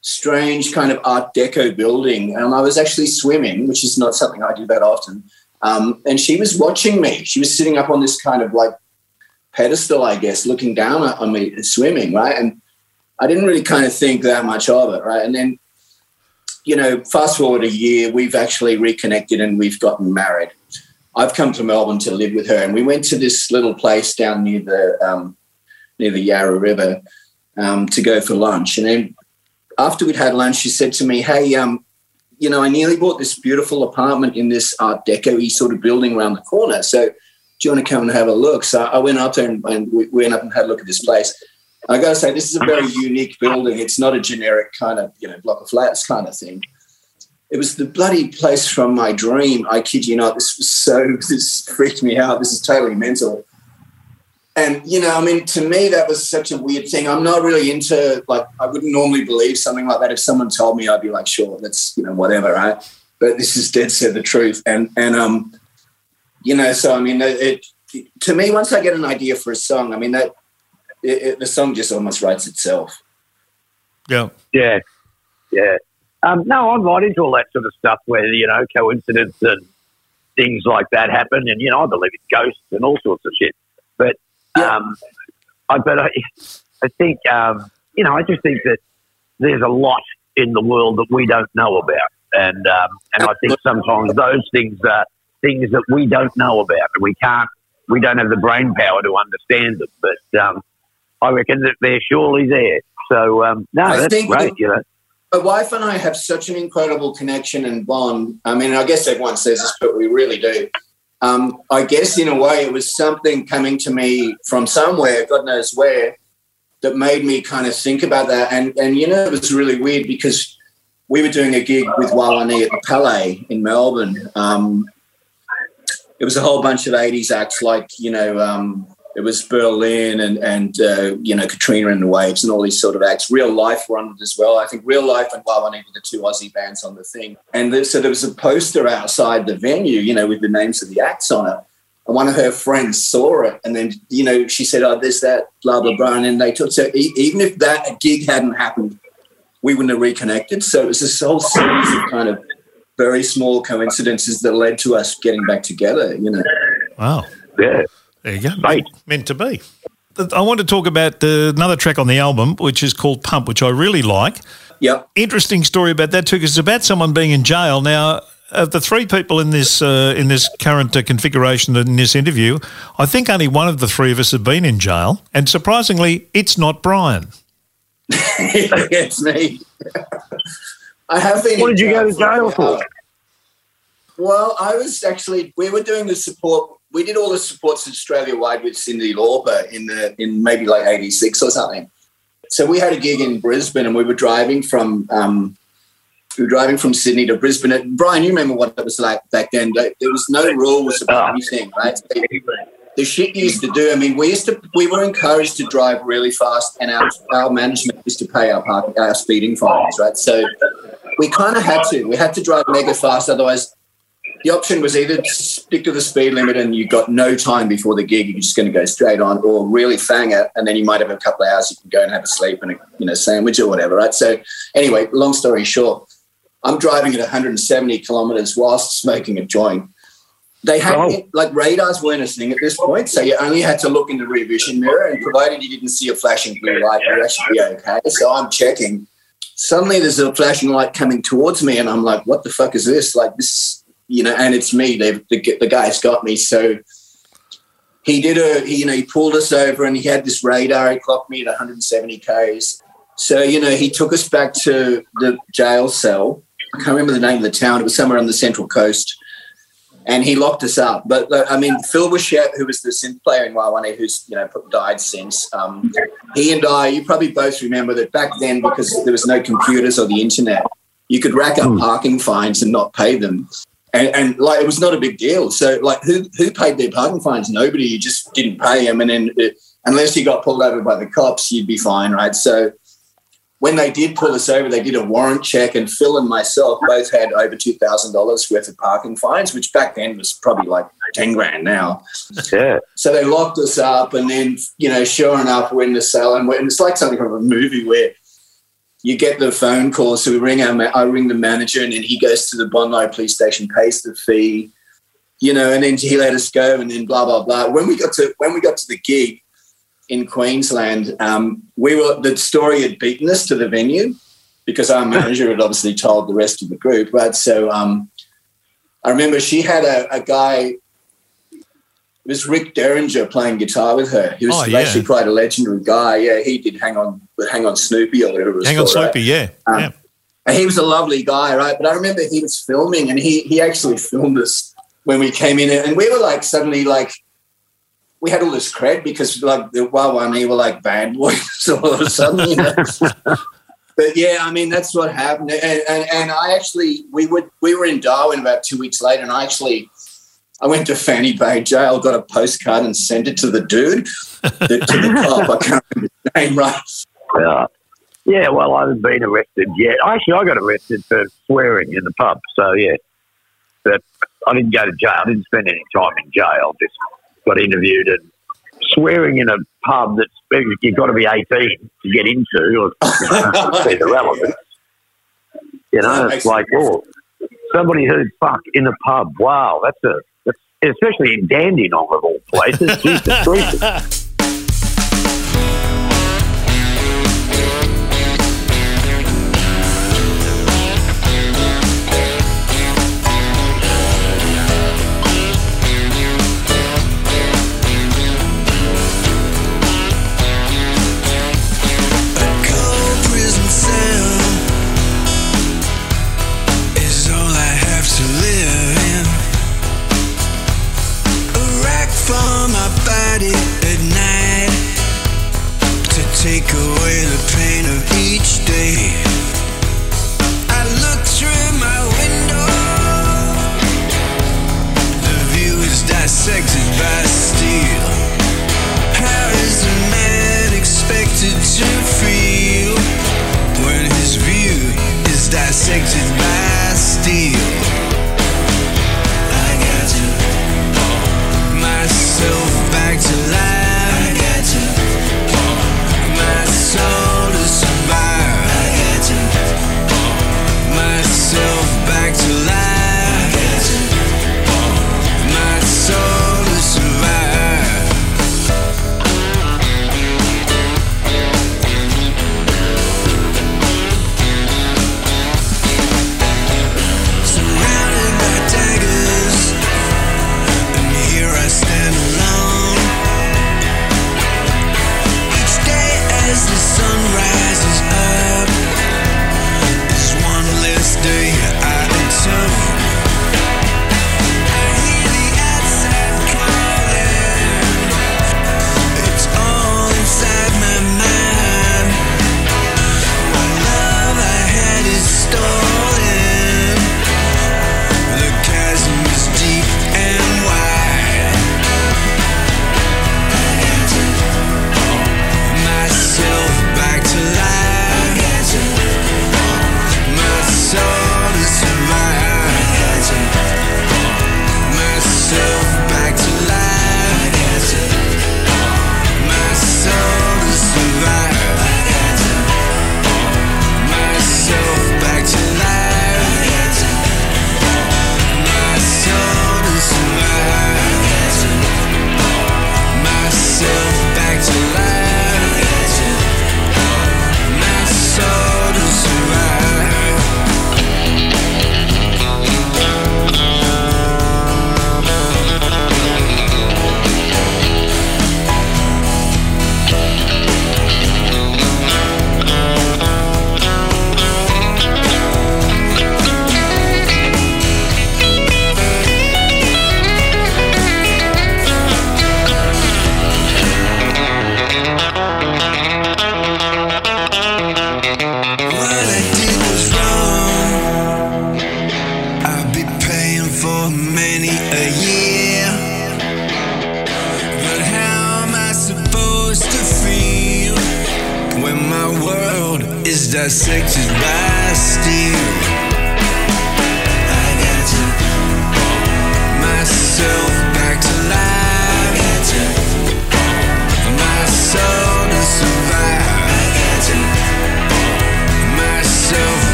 strange kind of art deco building and i was actually swimming which is not something i do that often um, and she was watching me. She was sitting up on this kind of like pedestal i guess looking down on me swimming right? And i didn't really kind of think that much of it right? And then you know fast forward a year we've actually reconnected and we've gotten married i've come to melbourne to live with her and we went to this little place down near the um, near the yarra river um, to go for lunch and then after we'd had lunch, she said to me, Hey, um, you know, I nearly bought this beautiful apartment in this Art Deco sort of building around the corner. So do you want to come and have a look? So I went up there and, and we went up and had a look at this place. I got to say, this is a very unique building. It's not a generic kind of, you know, block of flats kind of thing. It was the bloody place from my dream. I kid you not. This was so, this freaked me out. This is totally mental. And, you know, I mean, to me, that was such a weird thing. I'm not really into, like, I wouldn't normally believe something like that. If someone told me, I'd be like, sure, that's, you know, whatever, right? But this is dead set the truth. And, and, um, you know, so, I mean, it, it to me, once I get an idea for a song, I mean, that, it, it, the song just almost writes itself. Yeah. Yeah, yeah. Um, no, I'm right into all that sort of stuff where you know coincidence and things like that happen, and you know I believe in ghosts and all sorts of shit. But um, I but I, I think um, you know I just think that there's a lot in the world that we don't know about, and um, and I think sometimes those things are things that we don't know about, and we can't we don't have the brain power to understand them. But um, I reckon that they're surely there. So um, no, I that's great. that- You know. My wife and I have such an incredible connection and bond. I mean, I guess everyone says this, but we really do. Um, I guess in a way, it was something coming to me from somewhere, God knows where, that made me kind of think about that. And and you know, it was really weird because we were doing a gig with Wa Wa Nee at the Palais in Melbourne. Um, it was a whole bunch of '80s acts like you know um, it was Berlin and and uh, you know Katrina and the Waves and all these sort of acts. Real Life were on it as well. I think Real Life and Wawa were the two Aussie bands on the thing. And there, so there was a poster outside the venue, you know, with the names of the acts on it. And one of her friends saw it, and then you know she said, "Oh, this, that, blah, blah, blah," and then they took. So e- even if that gig hadn't happened, we wouldn't have reconnected. So it was this whole series of kind of very small coincidences that led to us getting back together. You know. Wow. Yeah. There you go. Right. Meant to be. I want to talk about uh, another track on the album, which is called Pump, which I really like. Yep. Interesting story about that too, because it's about someone being in jail. Now, of the three people in this uh, in this current uh, configuration in this interview, I think only one of the three of us have been in jail, and surprisingly, it's not Brian. it's me. I have been. What in did you go to jail for? Well, I was actually. We were doing the support. We did all the supports Australia wide with Cyndi Lauper in the in maybe like '86 or something. So we had a gig in Brisbane, and we were driving from. Um, we were driving from Sydney to Brisbane. And Brian, you remember what it was like back then? There was no rules about Ah. anything, right? the shit you used to do. I mean, we used to, we were encouraged to drive really fast, and our our management used to pay our our speeding fines, right? So we kind of had to. We had to drive mega fast, otherwise. The option was either stick to the speed limit and you've got no time before the gig, you're just going to go straight on, or really fang it, and then you might have a couple of hours you can go and have a sleep and a you know sandwich or whatever, right? So anyway, long story short, I'm driving at 170 kilometers whilst smoking a joint. They had Oh. like radars weren't a thing at this point, so you only had to look in the rear vision mirror, and provided you didn't see a flashing blue light, you'd actually be okay. So I'm checking. Suddenly, there's a flashing light coming towards me, and I'm like, "What the fuck is this?" Like this, you know, and it's me. They've, the the guy's got me. So he did a, he, you know, he pulled us over, and he had this radar. He clocked me at 170 k's. So you know, he took us back to the jail cell. I can't remember the name of the town. It was somewhere on the central coast and he locked us up. But I mean, Phil Wishett, who was the synth player in Wa Wa Nee, who's you know died since, um, he and I, you probably both remember that back then, because there was no computers or the internet, you could rack up parking fines and not pay them. And, and like it was not a big deal. So like who who paid their parking fines? Nobody. You just didn't pay them, and then it, unless you got pulled over by the cops, you'd be fine, right? So when they did pull us over, they did a warrant check, and Phil and myself both had over two thousand dollars worth of parking fines, which back then was probably like ten grand now. Yeah. So they locked us up, and then you know, sure enough, we're in the cell, and, and it's like something from a movie where you get the phone call. So we ring our, I ring the manager, and then he goes to the Bondi police station, pays the fee, you know, and then he let us go, and then blah blah blah. When we got to when we got to the gig in Queensland, um, we were the story had beaten us to the venue because our manager had obviously told the rest of the group. Right, so um, I remember she had a, a guy. It was Rick Derringer playing guitar with her. He was Oh, yeah. actually quite a legendary guy. Yeah, he did Hang On, Hang On Snoopy or whatever it was. Hang on, Snoopy, right? Yeah. Um, yeah. And he was a lovely guy, right? But I remember he was filming and he he actually filmed us when we came in and we were like suddenly like we had all this cred because like the Wa Wa Nee were like bad boys all of a sudden, you know. but yeah, I mean that's what happened. And, and and I actually we would we were in Darwin about two weeks later and I actually I went to Fanny Bay Jail, got a postcard and sent it to the dude, the, to the cop. I can't remember his name, right? Yeah. Yeah, well, I haven't been arrested yet. Actually, I got arrested for swearing in the pub. So, yeah. But I didn't go to jail. I didn't spend any time in jail. Just got interviewed and swearing in a pub that's you've got to be 18 to get into or you know, it's. You know, it's like, oh, somebody who'd fuck in a pub. Wow, that's a, especially in Dandenong of all places. Jesus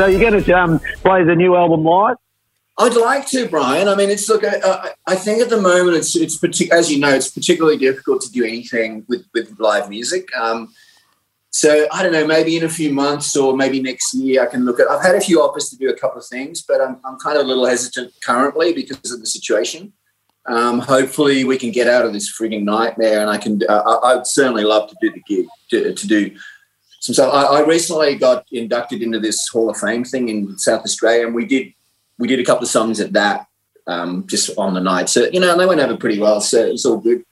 so you're going to um, play the new album live? I'd like to, Brian. I mean, it's look. I, I- think at the moment it's it's partic- as you know, it's particularly difficult to do anything with with live music. Um, so I don't know. Maybe in a few months or maybe next year, I can look at. I've had a few offers to do a couple of things, but I'm I'm kind of a little hesitant currently because of the situation. Um, hopefully, we can get out of this frigging nightmare, and I can. Uh, I, I'd certainly love to do the gig to, to do some stuff. I, I recently got inducted into this Hall of Fame thing in South Australia, and we did we did a couple of songs at that um, just on the night. So you know, and they went over pretty well. So it's all good.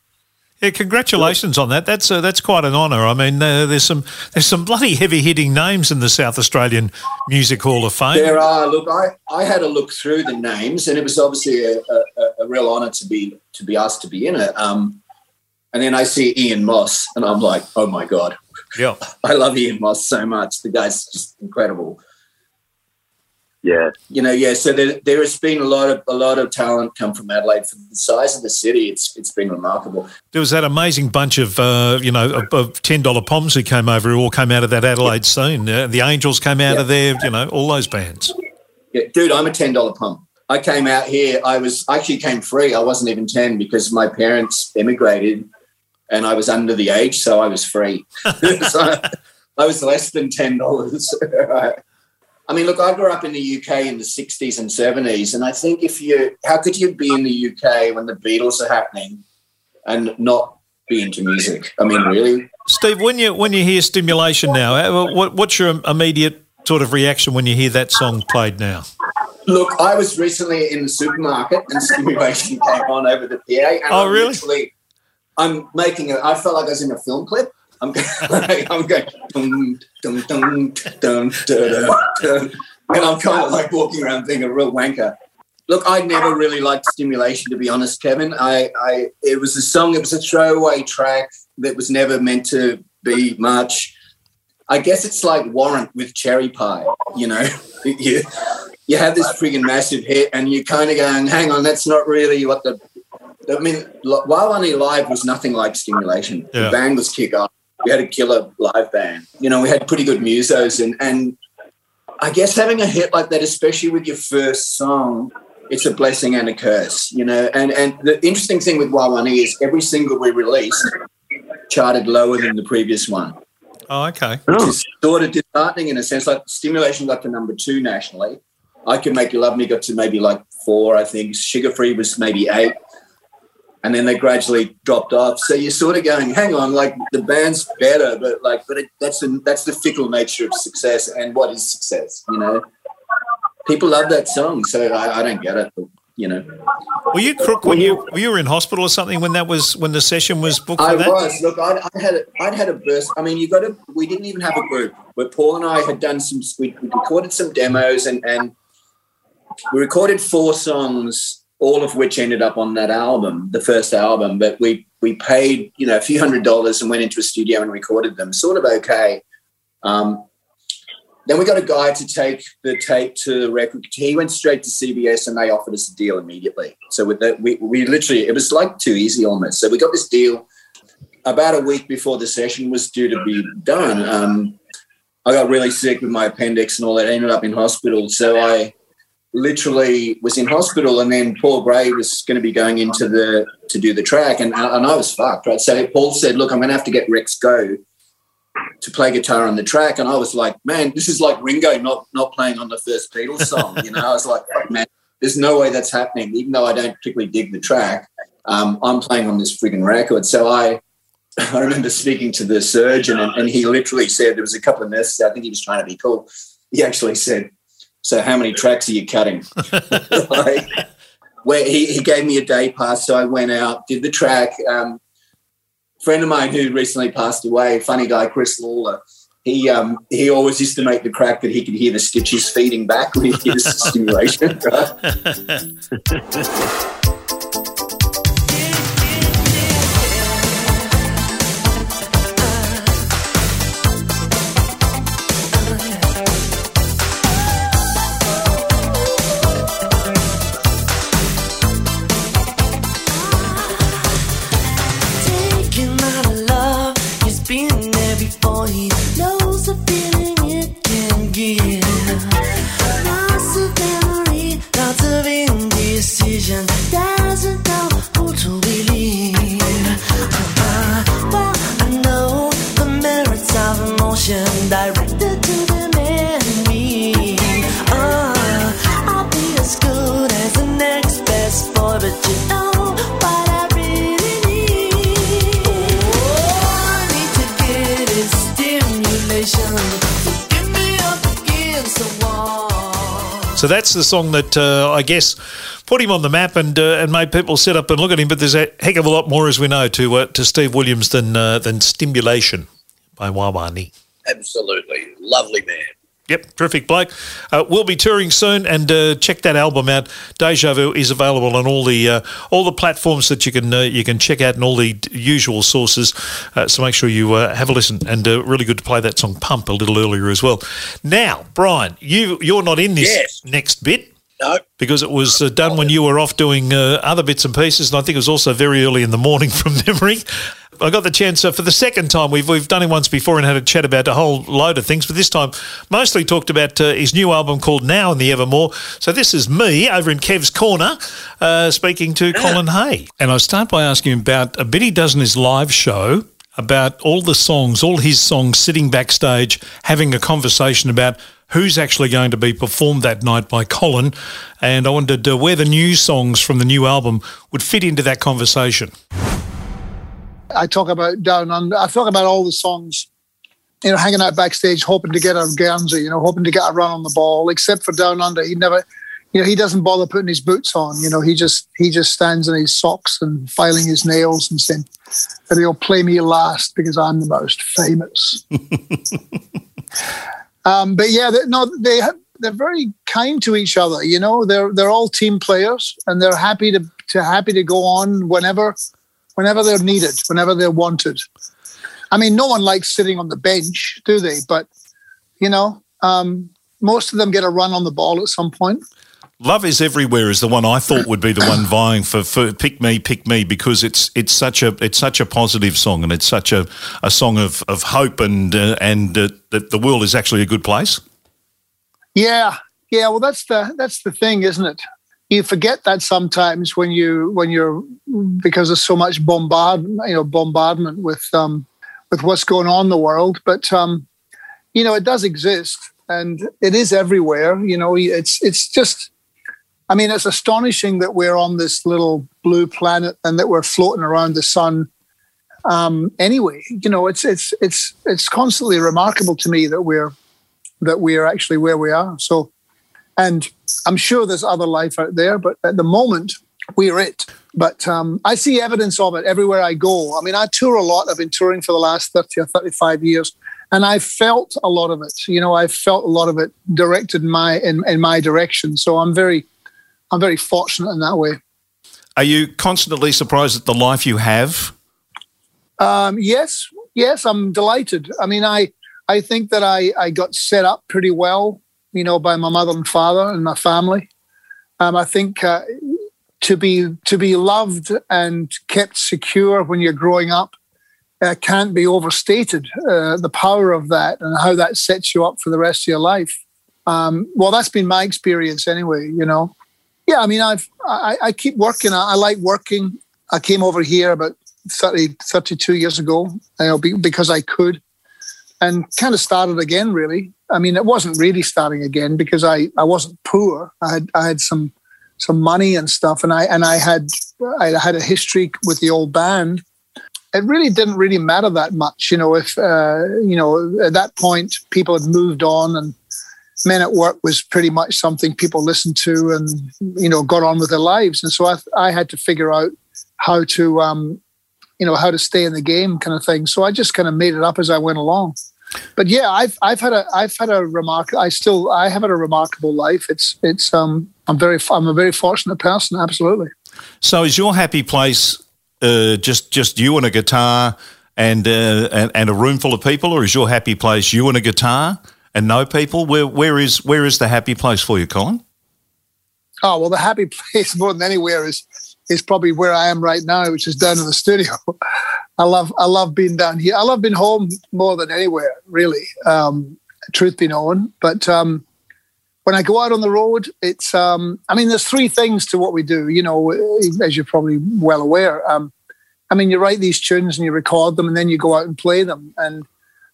Yeah, congratulations on that. That's uh, that's quite an honour. I mean, uh, there's some there's some bloody heavy hitting names in the South Australian Music Hall of Fame. There are. Look, I, I had a look through the names, and it was obviously a, a, a real honour to be to be asked to be in it. Um, and then I see Ian Moss, and I'm like, oh my god, Yeah, I love Ian Moss so much. The guy's just incredible. Yeah. You know, yeah. So there, there has been a lot of a lot of talent come from Adelaide. For the size of the city, it's it's been remarkable. there was that amazing bunch of uh, you know of, of ten dollar poms who came over, who all came out of that Adelaide scene. Uh, the Angels came out Yeah. of there. You know, all those bands. Yeah, dude, I'm a ten dollar pump. I came out here. I was I actually came free. I wasn't even ten because my parents emigrated, and I was under the age, so I was free. so I was less than ten dollars. I mean, look, I grew up in the UK in the '60s and '70s, and I think if you, how could you be in the UK when the Beatles are happening and not be into music? I mean, really? Steve, when you when you hear stimulation now, uh, what, what's your immediate sort of reaction when you hear that song played now? Look, I was recently in the supermarket and stimulation came on over the PA. And Oh, I'm really? literally- I'm making it. I felt like I was in a film clip. I'm going, I'm going, dum, dum, dum, dum, da, da. and I'm kind of like walking around being a real wanker. Look, I never really liked stimulation, to be honest, Kevin. I, I, it was a song. It was a throwaway track that was never meant to be much. I guess it's like Warrant with Cherry Pie. You know, you you have this friggin' massive hit, and you're kind of going, "Hang on, that's not really what the." I mean, Wild Live was nothing like Stimulation. Yeah. The band was kick off. We had a killer live band. You know, we had pretty good musos, and and I guess having a hit like that, especially with your first song, it's a blessing and a curse. You know, and and the interesting thing with Wild is every single we released charted lower than the previous one Oh, okay. which is sort of disheartening in a sense. Like Stimulation got to number two nationally. I Can Make You Love Me got to maybe like four, I think. Sugar Free was maybe eight. And then they gradually dropped off. So you're sort of going, hang on, like the band's better, but like, but it, that's the that's the fickle nature of success. And what is success? You know, people love that song, so I, I don't get it. But, you know, Were you crook when you were you in hospital or something when that was when the session was booked I was. Look, I'd, I had a, I'd had a burst. I mean, you got to. We didn't even have a group, but Paul and I had done some. We, we recorded some demos, and and we recorded four songs, all of which ended up on that album, the first album. But we we paid you know a few hundred dollars and went into a studio and recorded them. Sort of okay. Um, then we got a guy to take the tape to the record. He went straight to CBS and they offered us a deal immediately. So with that, we, we literally, it was like too easy almost. So we got this deal about a week before the session was due to be done. Um, I got really sick with my appendix and all that. I ended up in hospital. So I literally was in hospital, and then Paul Gray was going to be going into the to do the track, and and I was fucked, right? So Paul said, "Look, I'm going to have to get Rex Goh to play guitar on the track," and I was like, "Man, this is like Ringo not not playing on the first Beatles song." You know, I was like, "Fuck, "Man, there's no way that's happening." Even though I don't particularly dig the track, um, I'm playing on this frigging record. So I I remember speaking to the surgeon, and, and he literally said there was a couple of nurses. I think he was trying to be cool. He actually said, "So how many tracks are you cutting?" like, where he, he gave me a day pass, so I went out, did the track. Um, friend of mine who recently passed away, funny guy Chris Lawler. He um, he always used to make the crack that he could hear the stitches feeding back when he the stimulation. So that's the song that uh, I guess put him on the map and uh, and made people sit up and look at him. But there's a heck of a lot more, as we know, to uh, to Steve Williams than uh, than "Stimulation" by Wa Wa Nee. Absolutely. Lovely man. Yep, terrific bloke. Uh, we'll be touring soon, and uh, check that album out. Deja Vu is available on all the uh, all the platforms that you can uh, you can check out, and all the usual sources. Uh, so make sure you uh, have a listen. And uh, really good to play that song "Pump" a little earlier as well. Now, Brian, you you're not in this Yes. next bit No, because it was uh, done when you were off doing uh, other bits and pieces, and I think it was also very early in the morning from memory. I got the chance uh, for the second time. We've we've done it once before and had a chat about a whole load of things, but this time mostly talked about uh, his new album called Now and the Evermore. So this is me over in Kev's corner, uh, speaking to Colin Hay, and I start by asking him about a bit he does in his live show about all the songs, all his songs, sitting backstage having a conversation about who's actually going to be performed that night by Colin. And I wondered uh, where the new songs from the new album would fit into that conversation. I talk about Down Under. I talk about all the songs, you know, hanging out backstage, hoping to get a Guernsey, you know, hoping to get a run on the ball. Except for Down Under, he never, you know, he doesn't bother putting his boots on. You know, he just he just stands in his socks and filing his nails and saying that he'll play me last because I'm the most famous. um, but yeah, they, no, they have, they're very kind to each other. You know, they're they're all team players and they're happy to to happy to go on whenever whenever they're needed, whenever they're wanted. I mean, no one likes sitting on the bench, do they? But you know, um, most of them get a run on the ball at some point. Love is everywhere is the one I thought would be the one vying for, for pick me, pick me because it's it's such a it's such a positive song and it's such a, a song of, of hope and uh, and uh, that the world is actually a good place. Yeah, yeah. Well, that's the that's the thing, isn't it? You forget that sometimes when you when you're because there's so much bombard you know bombardment with um, with what's going on in the world. But um, you know, it does exist and it is everywhere. You know, it's it's just. I mean, it's astonishing that we're on this little blue planet and that we're floating around the sun. Um, anyway, you know, it's it's it's it's constantly remarkable to me that we're that we are actually where we are. So, and I'm sure there's other life out there, but at the moment, we're it. But um, I see evidence of it everywhere I go. I mean, I tour a lot. I've been touring for the last 30 or 35 years, and I felt a lot of it. You know, I felt a lot of it directed in my in, in my direction. So I'm very, I'm very fortunate in that way. Are you constantly surprised at the life you have? Um, yes, yes, I'm delighted. I mean, I I think that I I got set up pretty well, you know, by my mother and father and my family. Um, I think uh, to be to be loved and kept secure when you're growing up uh, can't be overstated. Uh, the power of that and how that sets you up for the rest of your life. Um, well, that's been my experience anyway. You know, yeah. I mean, I've I, I keep working. I, I, like working. I came over here about 30, 32 years ago, you know, because I could, and kind of started again. Really, I mean, it wasn't really starting again because I I wasn't poor. I had I had some some money and stuff, and I and I had I had a history with the old band it really didn't really matter that much. You know, if, uh, you know, at that point people had moved on and Men at Work was pretty much something people listened to and, you know, got on with their lives. And so I, I had to figure out how to, um, you know, how to stay in the game kind of thing. So I just kind of made it up as I went along. But yeah, I've I've had a I've had a remark. I still I have had a remarkable life. It's it's um I'm very I'm a very fortunate person. Absolutely. So is your happy place uh, just just you and a guitar and, uh, and and a room full of people, or is your happy place you and a guitar and no people? Where where is where is the happy place for you, Colin? Oh well, the happy place more than anywhere is is probably where I am right now, which is down in the studio. I love I love being down here. I love being home more than anywhere, really. Um, truth be known, but um, when I go out on the road, it's um, I mean, there's three things to what we do. You know, as you're probably well aware. Um, I mean, you write these tunes and you record them, and then you go out and play them. And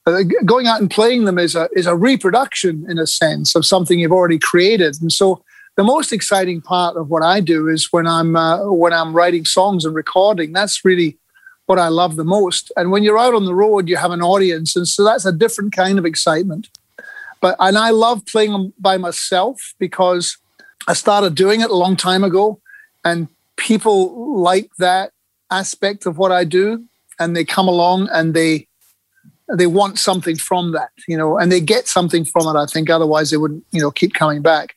uh, going out and playing them is a is a reproduction, in a sense, of something you've already created. And so, the most exciting part of what I do is when I'm uh, when I'm writing songs and recording. That's really what I love the most. And when you're out on the road, you have an audience, and so that's a different kind of excitement. But and I love playing by myself because I started doing it a long time ago, and people like that aspect of what I do, and they come along and they they want something from that, you know, and they get something from it. I think otherwise they wouldn't, you know, keep coming back.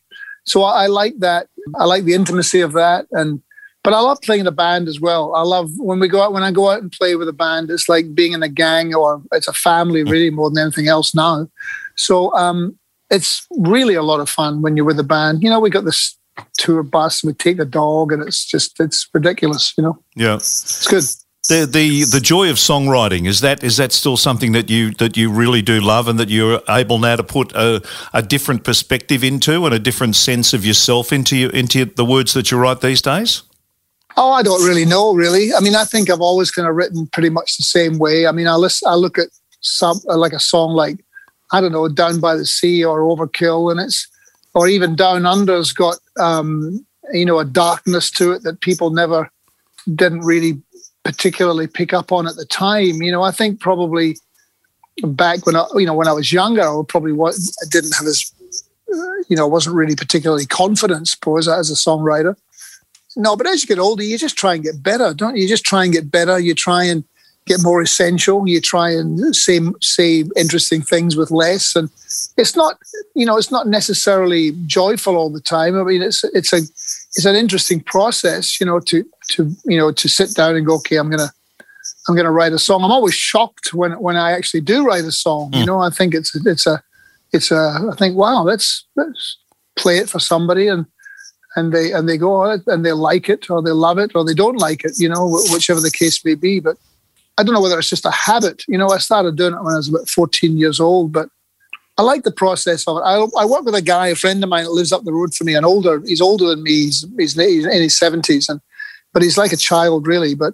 So I, I like that. I like the intimacy of that, and but I love playing in a band as well. I love when we go out when I go out and play with a band. It's like being in a gang or it's a family really more than anything else now. So um, it's really a lot of fun when you're with a band. You know, we got this tour bus, and we take the dog, and it's just it's ridiculous. You know, yeah, it's good. The, the the joy of songwriting is that is that still something that you that you really do love and that you're able now to put a, a different perspective into and a different sense of yourself into you, into the words that you write these days. Oh, I don't really know. Really, I mean, I think I've always kind of written pretty much the same way. I mean, I listen, I look at some like a song like I don't know, Down by the Sea or Overkill, and it's or even Down Under's got um, you know a darkness to it that people never didn't really particularly pick up on at the time. You know, I think probably back when I you know when I was younger, I probably I didn't have as you know wasn't really particularly confident, suppose, as a songwriter. No, but as you get older, you just try and get better, don't you? You just try and get better. You try and get more essential. You try and say say interesting things with less, and it's not you know it's not necessarily joyful all the time. I mean, it's it's a it's an interesting process, you know, to to you know to sit down and go, okay, I'm gonna I'm gonna write a song. I'm always shocked when when I actually do write a song. Mm. You know, I think it's it's a it's a I think wow, let's let's play it for somebody and and they and they go on it and they like it or they love it or they don't like it, you know, whichever the case may be. But I don't know whether it's just a habit. You know, I started doing it when I was about 14 years old, but I like the process of it. I, I work with a guy, a friend of mine that lives up the road from me, and older, he's older than me. He's, he's, he's in his 70s, and but he's like a child, really. But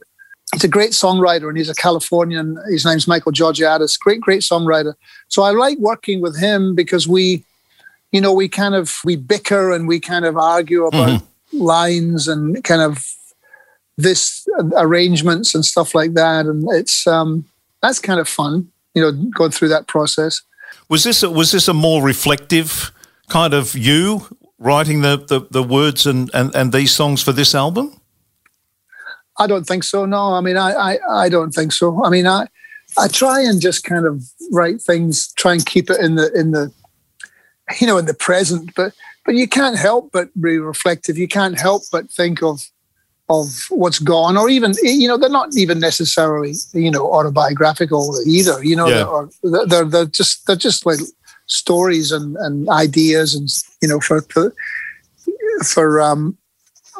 he's a great songwriter, and he's a Californian. His name's Michael Georgiades. Great, great songwriter. So I like working with him because we, you know, we kind of we bicker and we kind of argue about mm-hmm. lines and kind of this arrangements and stuff like that, and it's um, that's kind of fun, you know, going through that process. Was this a, was this a more reflective kind of you writing the, the, the words and, and, and these songs for this album? I don't think so. No, I mean, I, I, I don't think so. I mean, I, I try and just kind of write things, try and keep it in the, in the, you know, in the present, but, but you can't help but be reflective. You can't help but think of of what's gone, or even you know they're not even necessarily you know autobiographical either. You know, yeah. they're, they're, they're just they're just like stories and, and ideas and you know for for, for um,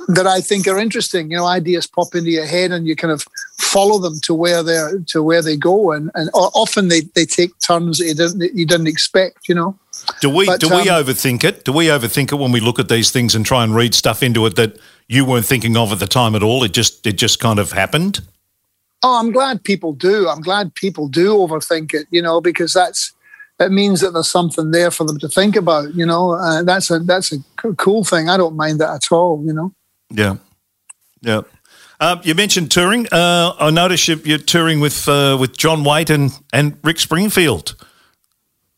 that I think are interesting. You know, ideas pop into your head and you kind of follow them to where they're to where they go, and and often they, they take turns that you didn't you didn't expect, you know. Do we But, do we um, overthink it? Do we overthink it when we look at these things and try and read stuff into it that you weren't thinking of at the time at all? It just it just kind of happened. Oh, I'm glad people do. I'm glad people do overthink it, you know, because that's it means that there's something there for them to think about, you know. Uh, that's a that's a cool thing. I don't mind that at all, you know. Yeah, yeah. Um, you mentioned touring. Uh, I notice you, you're touring with uh, with John Waite and and Rick Springfield.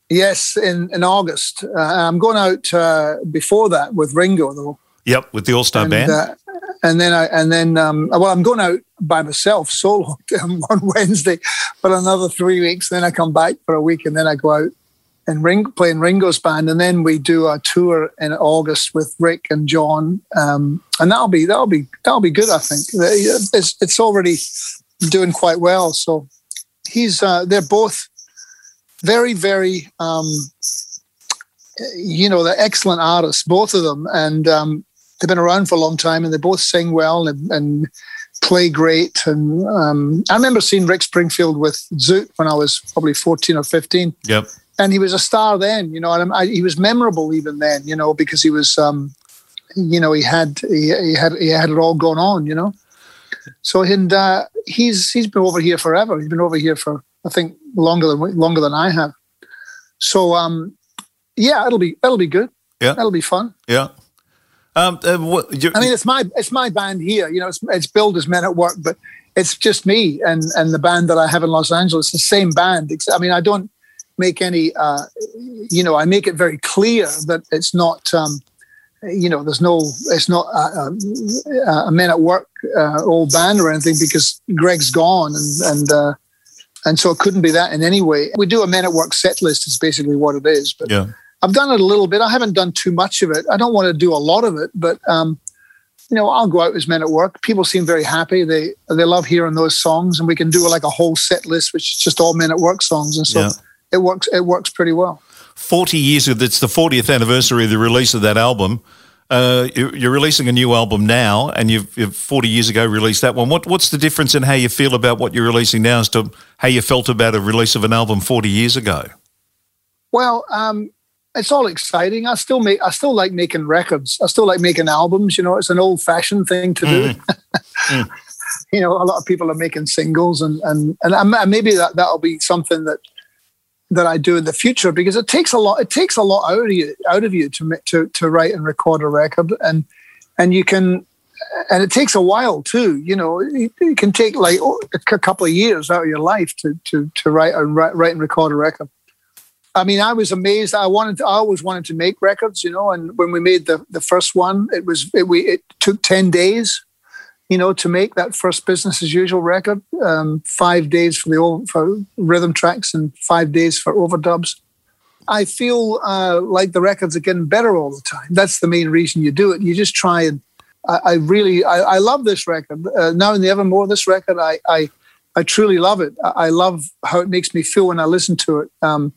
Yes, in in August. Uh, I'm going out uh, before that with Ringo though. Yep, with the All Star Band. uh, and then I and then um, well, I'm going out by myself solo on Wednesday for another three weeks. Then I come back for a week, and then I go out and ring play in Ringo's band, and then we do a tour in August with Rick and John, um, and that'll be that'll be that'll be good. I think it's it's already doing quite well. So he's uh, they're both very very um, you know they're excellent artists, both of them, and um, they've been around for a long time, and they both sing well and, and play great. And um, I remember seeing Rick Springfield with Zoot when I was probably fourteen or fifteen, Yep. and he was a star then. You know, and I, he was memorable even then. You know, because he was, um, you know, he had he, he had he had it all going on. You know, so and uh, he's he's been over here forever. He's been over here for I think longer than longer than I have. So um, yeah, it'll be it'll be good. Yeah. that'll be fun. Yeah. Um, uh, what, you, I mean, it's my it's my band here. You know, it's it's billed as Men at Work, but it's just me and and the band that I have in Los Angeles. The same band. I mean, I don't make any. Uh, you know, I make it very clear that it's not. Um, you know, there's no. It's not a, a, a Men at Work uh, old band or anything because Greg's gone and and. Uh, and so it couldn't be that in any way. We do a Men at Work set list. Is basically what it is. But yeah. I've done it a little bit. I haven't done too much of it. I don't want to do a lot of it, but um, you know, I'll go out as men at work. People seem very happy. They they love hearing those songs, and we can do like a whole set list, which is just all men at work songs, and so Yeah. it works. It works pretty well. 40 years ago, it's the 40th anniversary of the release of that album. Uh, you- you're releasing a new album now, and you've, you've 40 years ago released that one. What, what's the difference in how you feel about what you're releasing now as to how you felt about a release of an album 40 years ago? Well, um, it's all exciting. I still make. I still like making records. I still like making albums. You know, it's an old fashioned thing to do. Mm-hmm. Mm. you know, a lot of people are making singles, and and and maybe that that'll be something that that I do in the future because it takes a lot. It takes a lot out of you out of you to to to write and record a record, and and you can. And it takes a while too, you know. It, it can take like oh, a couple of years out of your life to to to write and write, write and record a record. I mean, I was amazed. I wanted, to, I always wanted to make records, you know. And when we made the the first one, it was it, we it took ten days, you know, to make that first business as usual record. Um, five days for the for rhythm tracks and five days for overdubs. I feel uh, like the records are getting better all the time. That's the main reason you do it. You just try and. I, I really, I, I love this record. Uh, now and the evermore, this record, I, I, I truly love it. I, I love how it makes me feel when I listen to it. Um,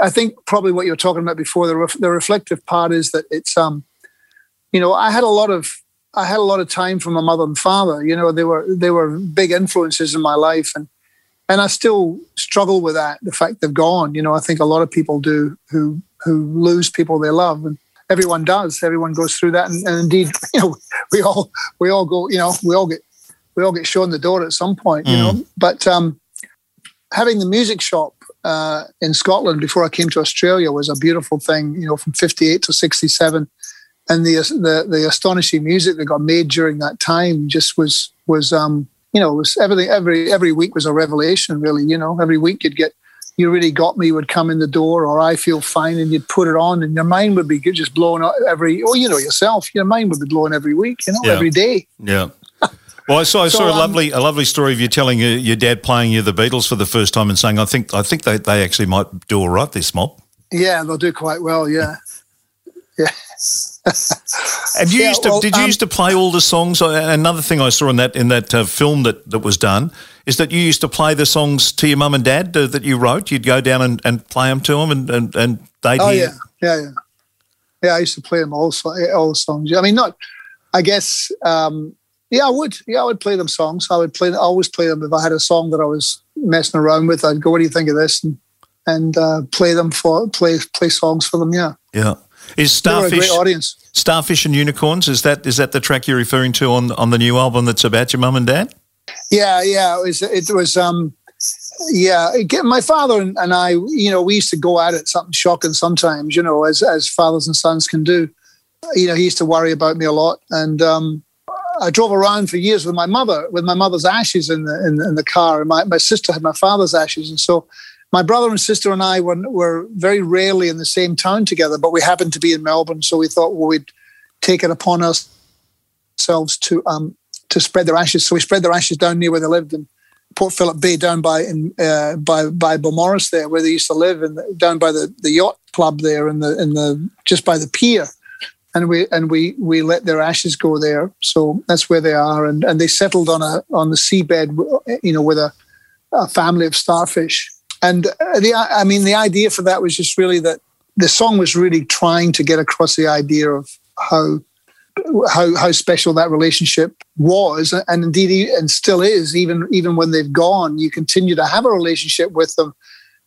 I think probably what you were talking about before the ref- the reflective part is that it's um, you know, I had a lot of I had a lot of time from my mother and father. You know, they were they were big influences in my life, and and I still struggle with that. The fact they've gone. You know, I think a lot of people do who who lose people they love, and everyone does. Everyone goes through that, and, and indeed, you know, we all we all go. You know, we all get we all get shown the door at some point. You know, but um, having the music shop uh, in Scotland before I came to Australia was a beautiful thing. You know, from '58 to '67, and the the the astonishing music that got made during that time just was was um, you know was everything. Every every week was a revelation. Really, you know, every week you'd get. You really got me would come in the door, or I feel fine, and you'd put it on, and your mind would be just blown out every. Well, you know yourself, your mind would be blown every week, you know, Yeah. every day. Yeah. Well, I saw I So, saw a um, lovely a lovely story of you telling your, your dad playing you the Beatles for the first time and saying, "I think I think they, they actually might do all right this mob." Yeah, they'll do quite well. Yeah, yeah. And you Yeah, used to well, did you um, used to play all the songs? Uh, Another thing I saw in that in that uh, film that, that was done is that you used to play the songs to your mum and dad uh, that you wrote. You'd go down and, and play them to them, and and, and they'd Oh hear. yeah, yeah, yeah. Yeah, I used to play them all, all songs. I mean, not. I guess um, Yeah, I would. Yeah, I would play them songs. I would play. I always play them if I had a song that I was messing around with. I'd go, "What do you think of this?" and and uh, play them for play play songs for them. Yeah, Yeah. Is Starfish great audience. Starfish and Unicorns? Is that is that the track you're referring to on on the new album that's about your mum and dad? Yeah, yeah. It was. It was. Um, yeah. My father and, and I, you know, we used to go at it something shocking sometimes. You know, as as fathers and sons can do. You know, he used to worry about me a lot, and um, I drove around for years with my mother, with my mother's ashes in the in, in the car, and my, my sister had my father's ashes, and so my brother and sister and I were, were very rarely in the same town together, but we happened to be in Melbourne, so we thought well, we'd take it upon ourselves to um to spread their ashes. So we spread their ashes down near where they lived in Port Phillip Bay, down by in uh, by by Beaumaris there, where they used to live, and down by the, the yacht club there, in the in the just by the pier. And we and we we let their ashes go there, so that's where they are, and, and they settled on a on the seabed, you know, with a, a family of starfish. And the I mean, the idea for that was just really that the song was really trying to get across the idea of how how how special that relationship was, and indeed and still is. Even even when they've gone, you continue to have a relationship with them.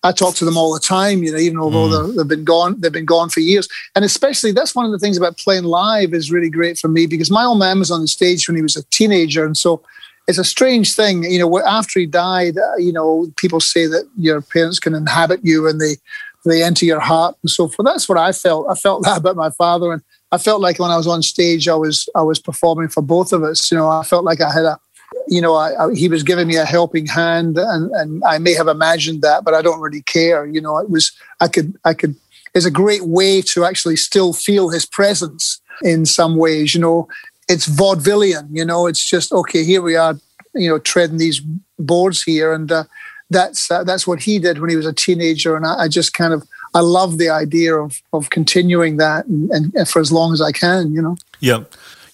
I talk to them all the time, you know, even although they're- they've been gone, they've been gone for years. And especially that's one of the things about playing live is really great for me because my old man was on the stage when he was a teenager, and so it's a strange thing, you know. After he died, uh, you know, people say that your parents can inhabit you and they they enter your heart and so forth. That's what I felt. I felt that about my father, and I felt like when I was on stage, I was I was performing for both of us. You know, I felt like I had a, you know, I, I, he was giving me a helping hand, and and I may have imagined that, but I don't really care. You know, it was I could I could. It's a great way to actually still feel his presence in some ways. You know, it's vaudevillian. You know, it's just okay. Here we are. You know, treading these boards here, and uh, that's uh, that's what he did when he was a teenager, and I, I just kind of I love the idea of of continuing that and, and for as long as I can. You know. Yeah.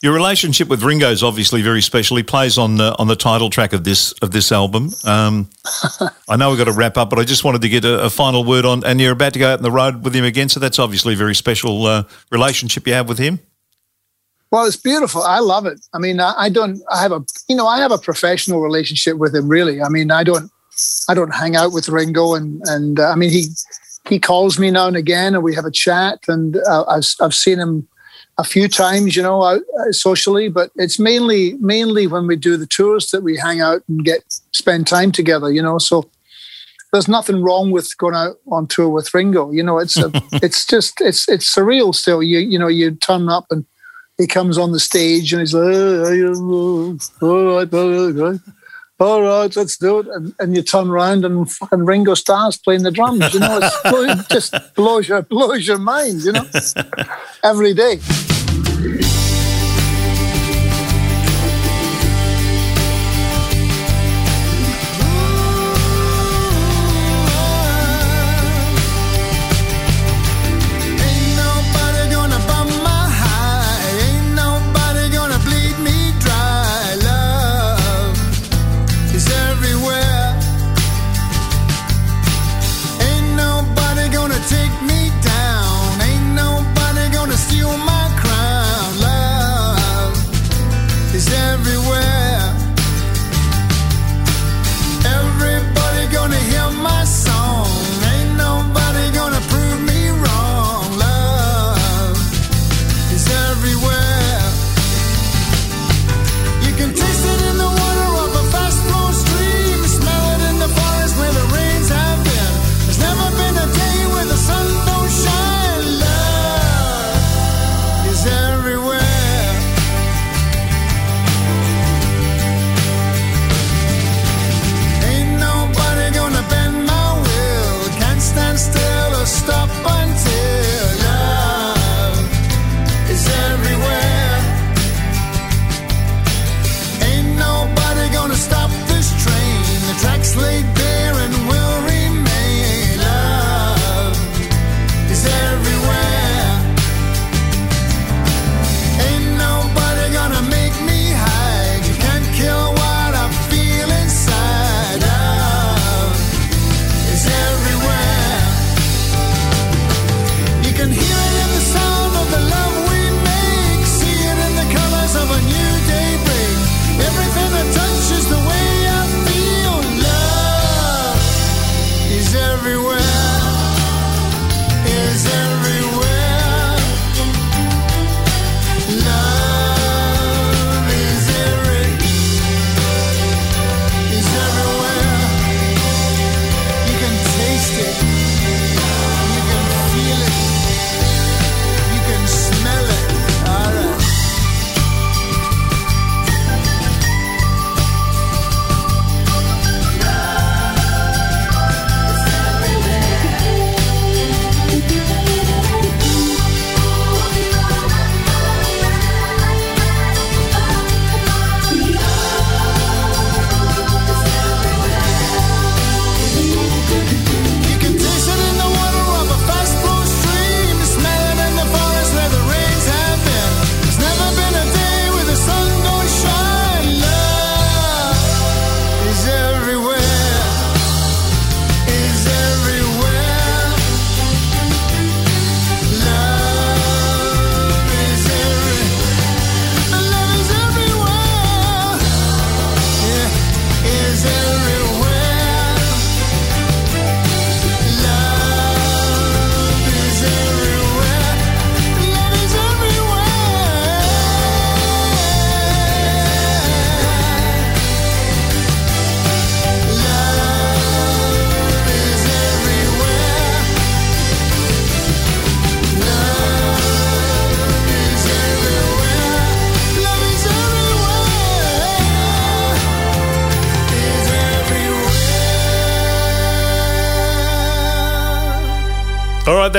Your relationship with Ringo is obviously very special. He plays on the on the title track of this of this album. Um, I know we've got to wrap up, but I just wanted to get a, a final word on. And you're about to go out on the road with him again, so that's obviously a very special uh, relationship you have with him. Well, it's beautiful. I love it. I mean, I, I don't. I have a, you know, I have a professional relationship with him. Really. I mean, I don't. I don't hang out with Ringo, and and uh, I mean, he he calls me now and again, and we have a chat. And uh, I've I've seen him a few times, you know, out, uh, socially. But it's mainly mainly when we do the tours that we hang out and get spend time together. You know, so there's nothing wrong with going out on tour with Ringo. You know, it's a, it's just it's it's surreal still. You you know, you turn up and he comes on the stage and he's like, "Oh, all right, all right, all right, let's do it. And, and you turn around and fucking Ringo Starr's playing the drums. You know, it's, it just blows your blows your mind. You know, every day.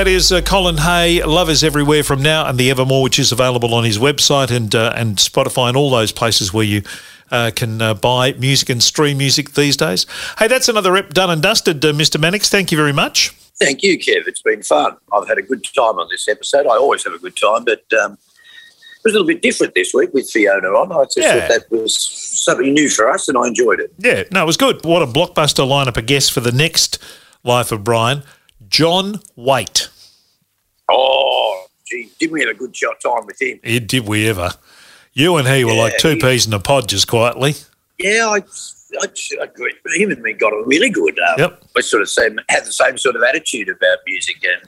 That is uh, Colin Hay. Love is everywhere from now and the Evermore, which is available on his website and uh, and Spotify and all those places where you uh, can uh, buy music and stream music these days. Hey, that's another rep done and dusted, uh, Mr. Mannix. Thank you very much. Thank you, Kev. It's been fun. I've had a good time on this episode. I always have a good time, but um, it was a little bit different this week with Fiona on. I just Yeah. thought that was something new for us, and I enjoyed it. Yeah, no, it was good. What a blockbuster lineup I guess, for the next Life of Brian. John Waite. Oh, gee, didn't we have a good shot time with him? Did we ever? You and he were like two he- peas in a pod just quietly. Yeah, I, I, I agree. Him and me got on really good. Um, Yep. We sort of same, had the same sort of attitude about music, and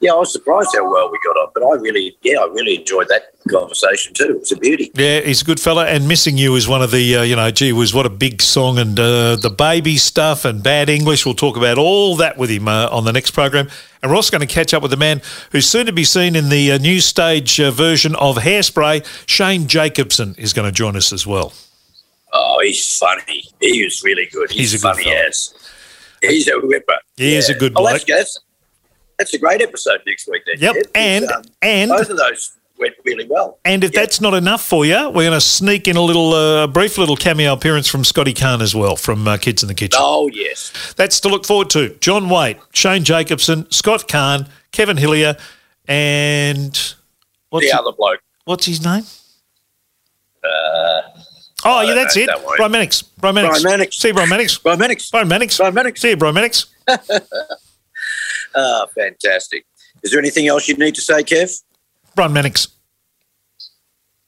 yeah, I was surprised how well we got on. But I really, yeah, I really enjoyed that conversation too. It was a beauty. Yeah, he's a good fella. And Missing You is one of the, uh, you know, gee was what a big song. And uh, the baby stuff and bad English. We'll talk about all that with him uh, on the next program. And we're also going to catch up with the man who's soon to be seen in the uh, new stage uh, version of Hairspray. Shane Jacobson is going to join us as well. Oh, he's funny. He was really good. He's, He's a good funny fella. as. He's a whipper. He is a good Oh, that's, bloke. that's, that's a great episode next week. Then, Yep, Kev, 'cause, and- and- both of those went really well. And if Yeah. that's not enough for you, we're going to sneak in a little, uh, brief little cameo appearance from Scotty Carne as well from uh, Kids in the Kitchen. Oh yes, That's to look forward to. John Waite, Shane Jacobson, Scott Carne, Kevin Hillier, and what's, the he- other bloke. what's his name? Uh, Oh, yeah, that's know, it. Brian Mannix. Brian Mannix. Brian Mannix. See you, Brian Mannix. Brian Mannix. Brian Mannix. Brian Mannix. See you, Brian Mannix. Ah, fantastic. Is there anything else you need to say, Kev? Brian Mannix.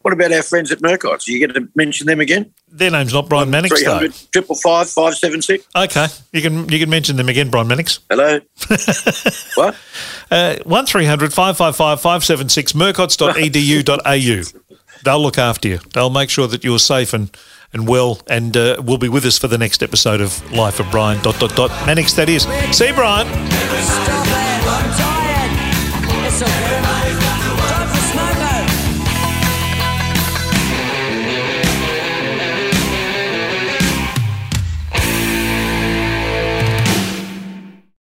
What about our friends at Mercott's? Are you going to mention them again? Their name's not Brian Mannix, though. 300 triple five five seven six. Okay, you can you can mention them again, Brian Mannix. Hello. what? Uh, one 555 576 mercots.edu.au. They'll look after you. They'll make sure that you're safe and, and well, and uh, will be with us for the next episode of Life of Brian. Dot dot dot Mannix. That is. See you, Brian.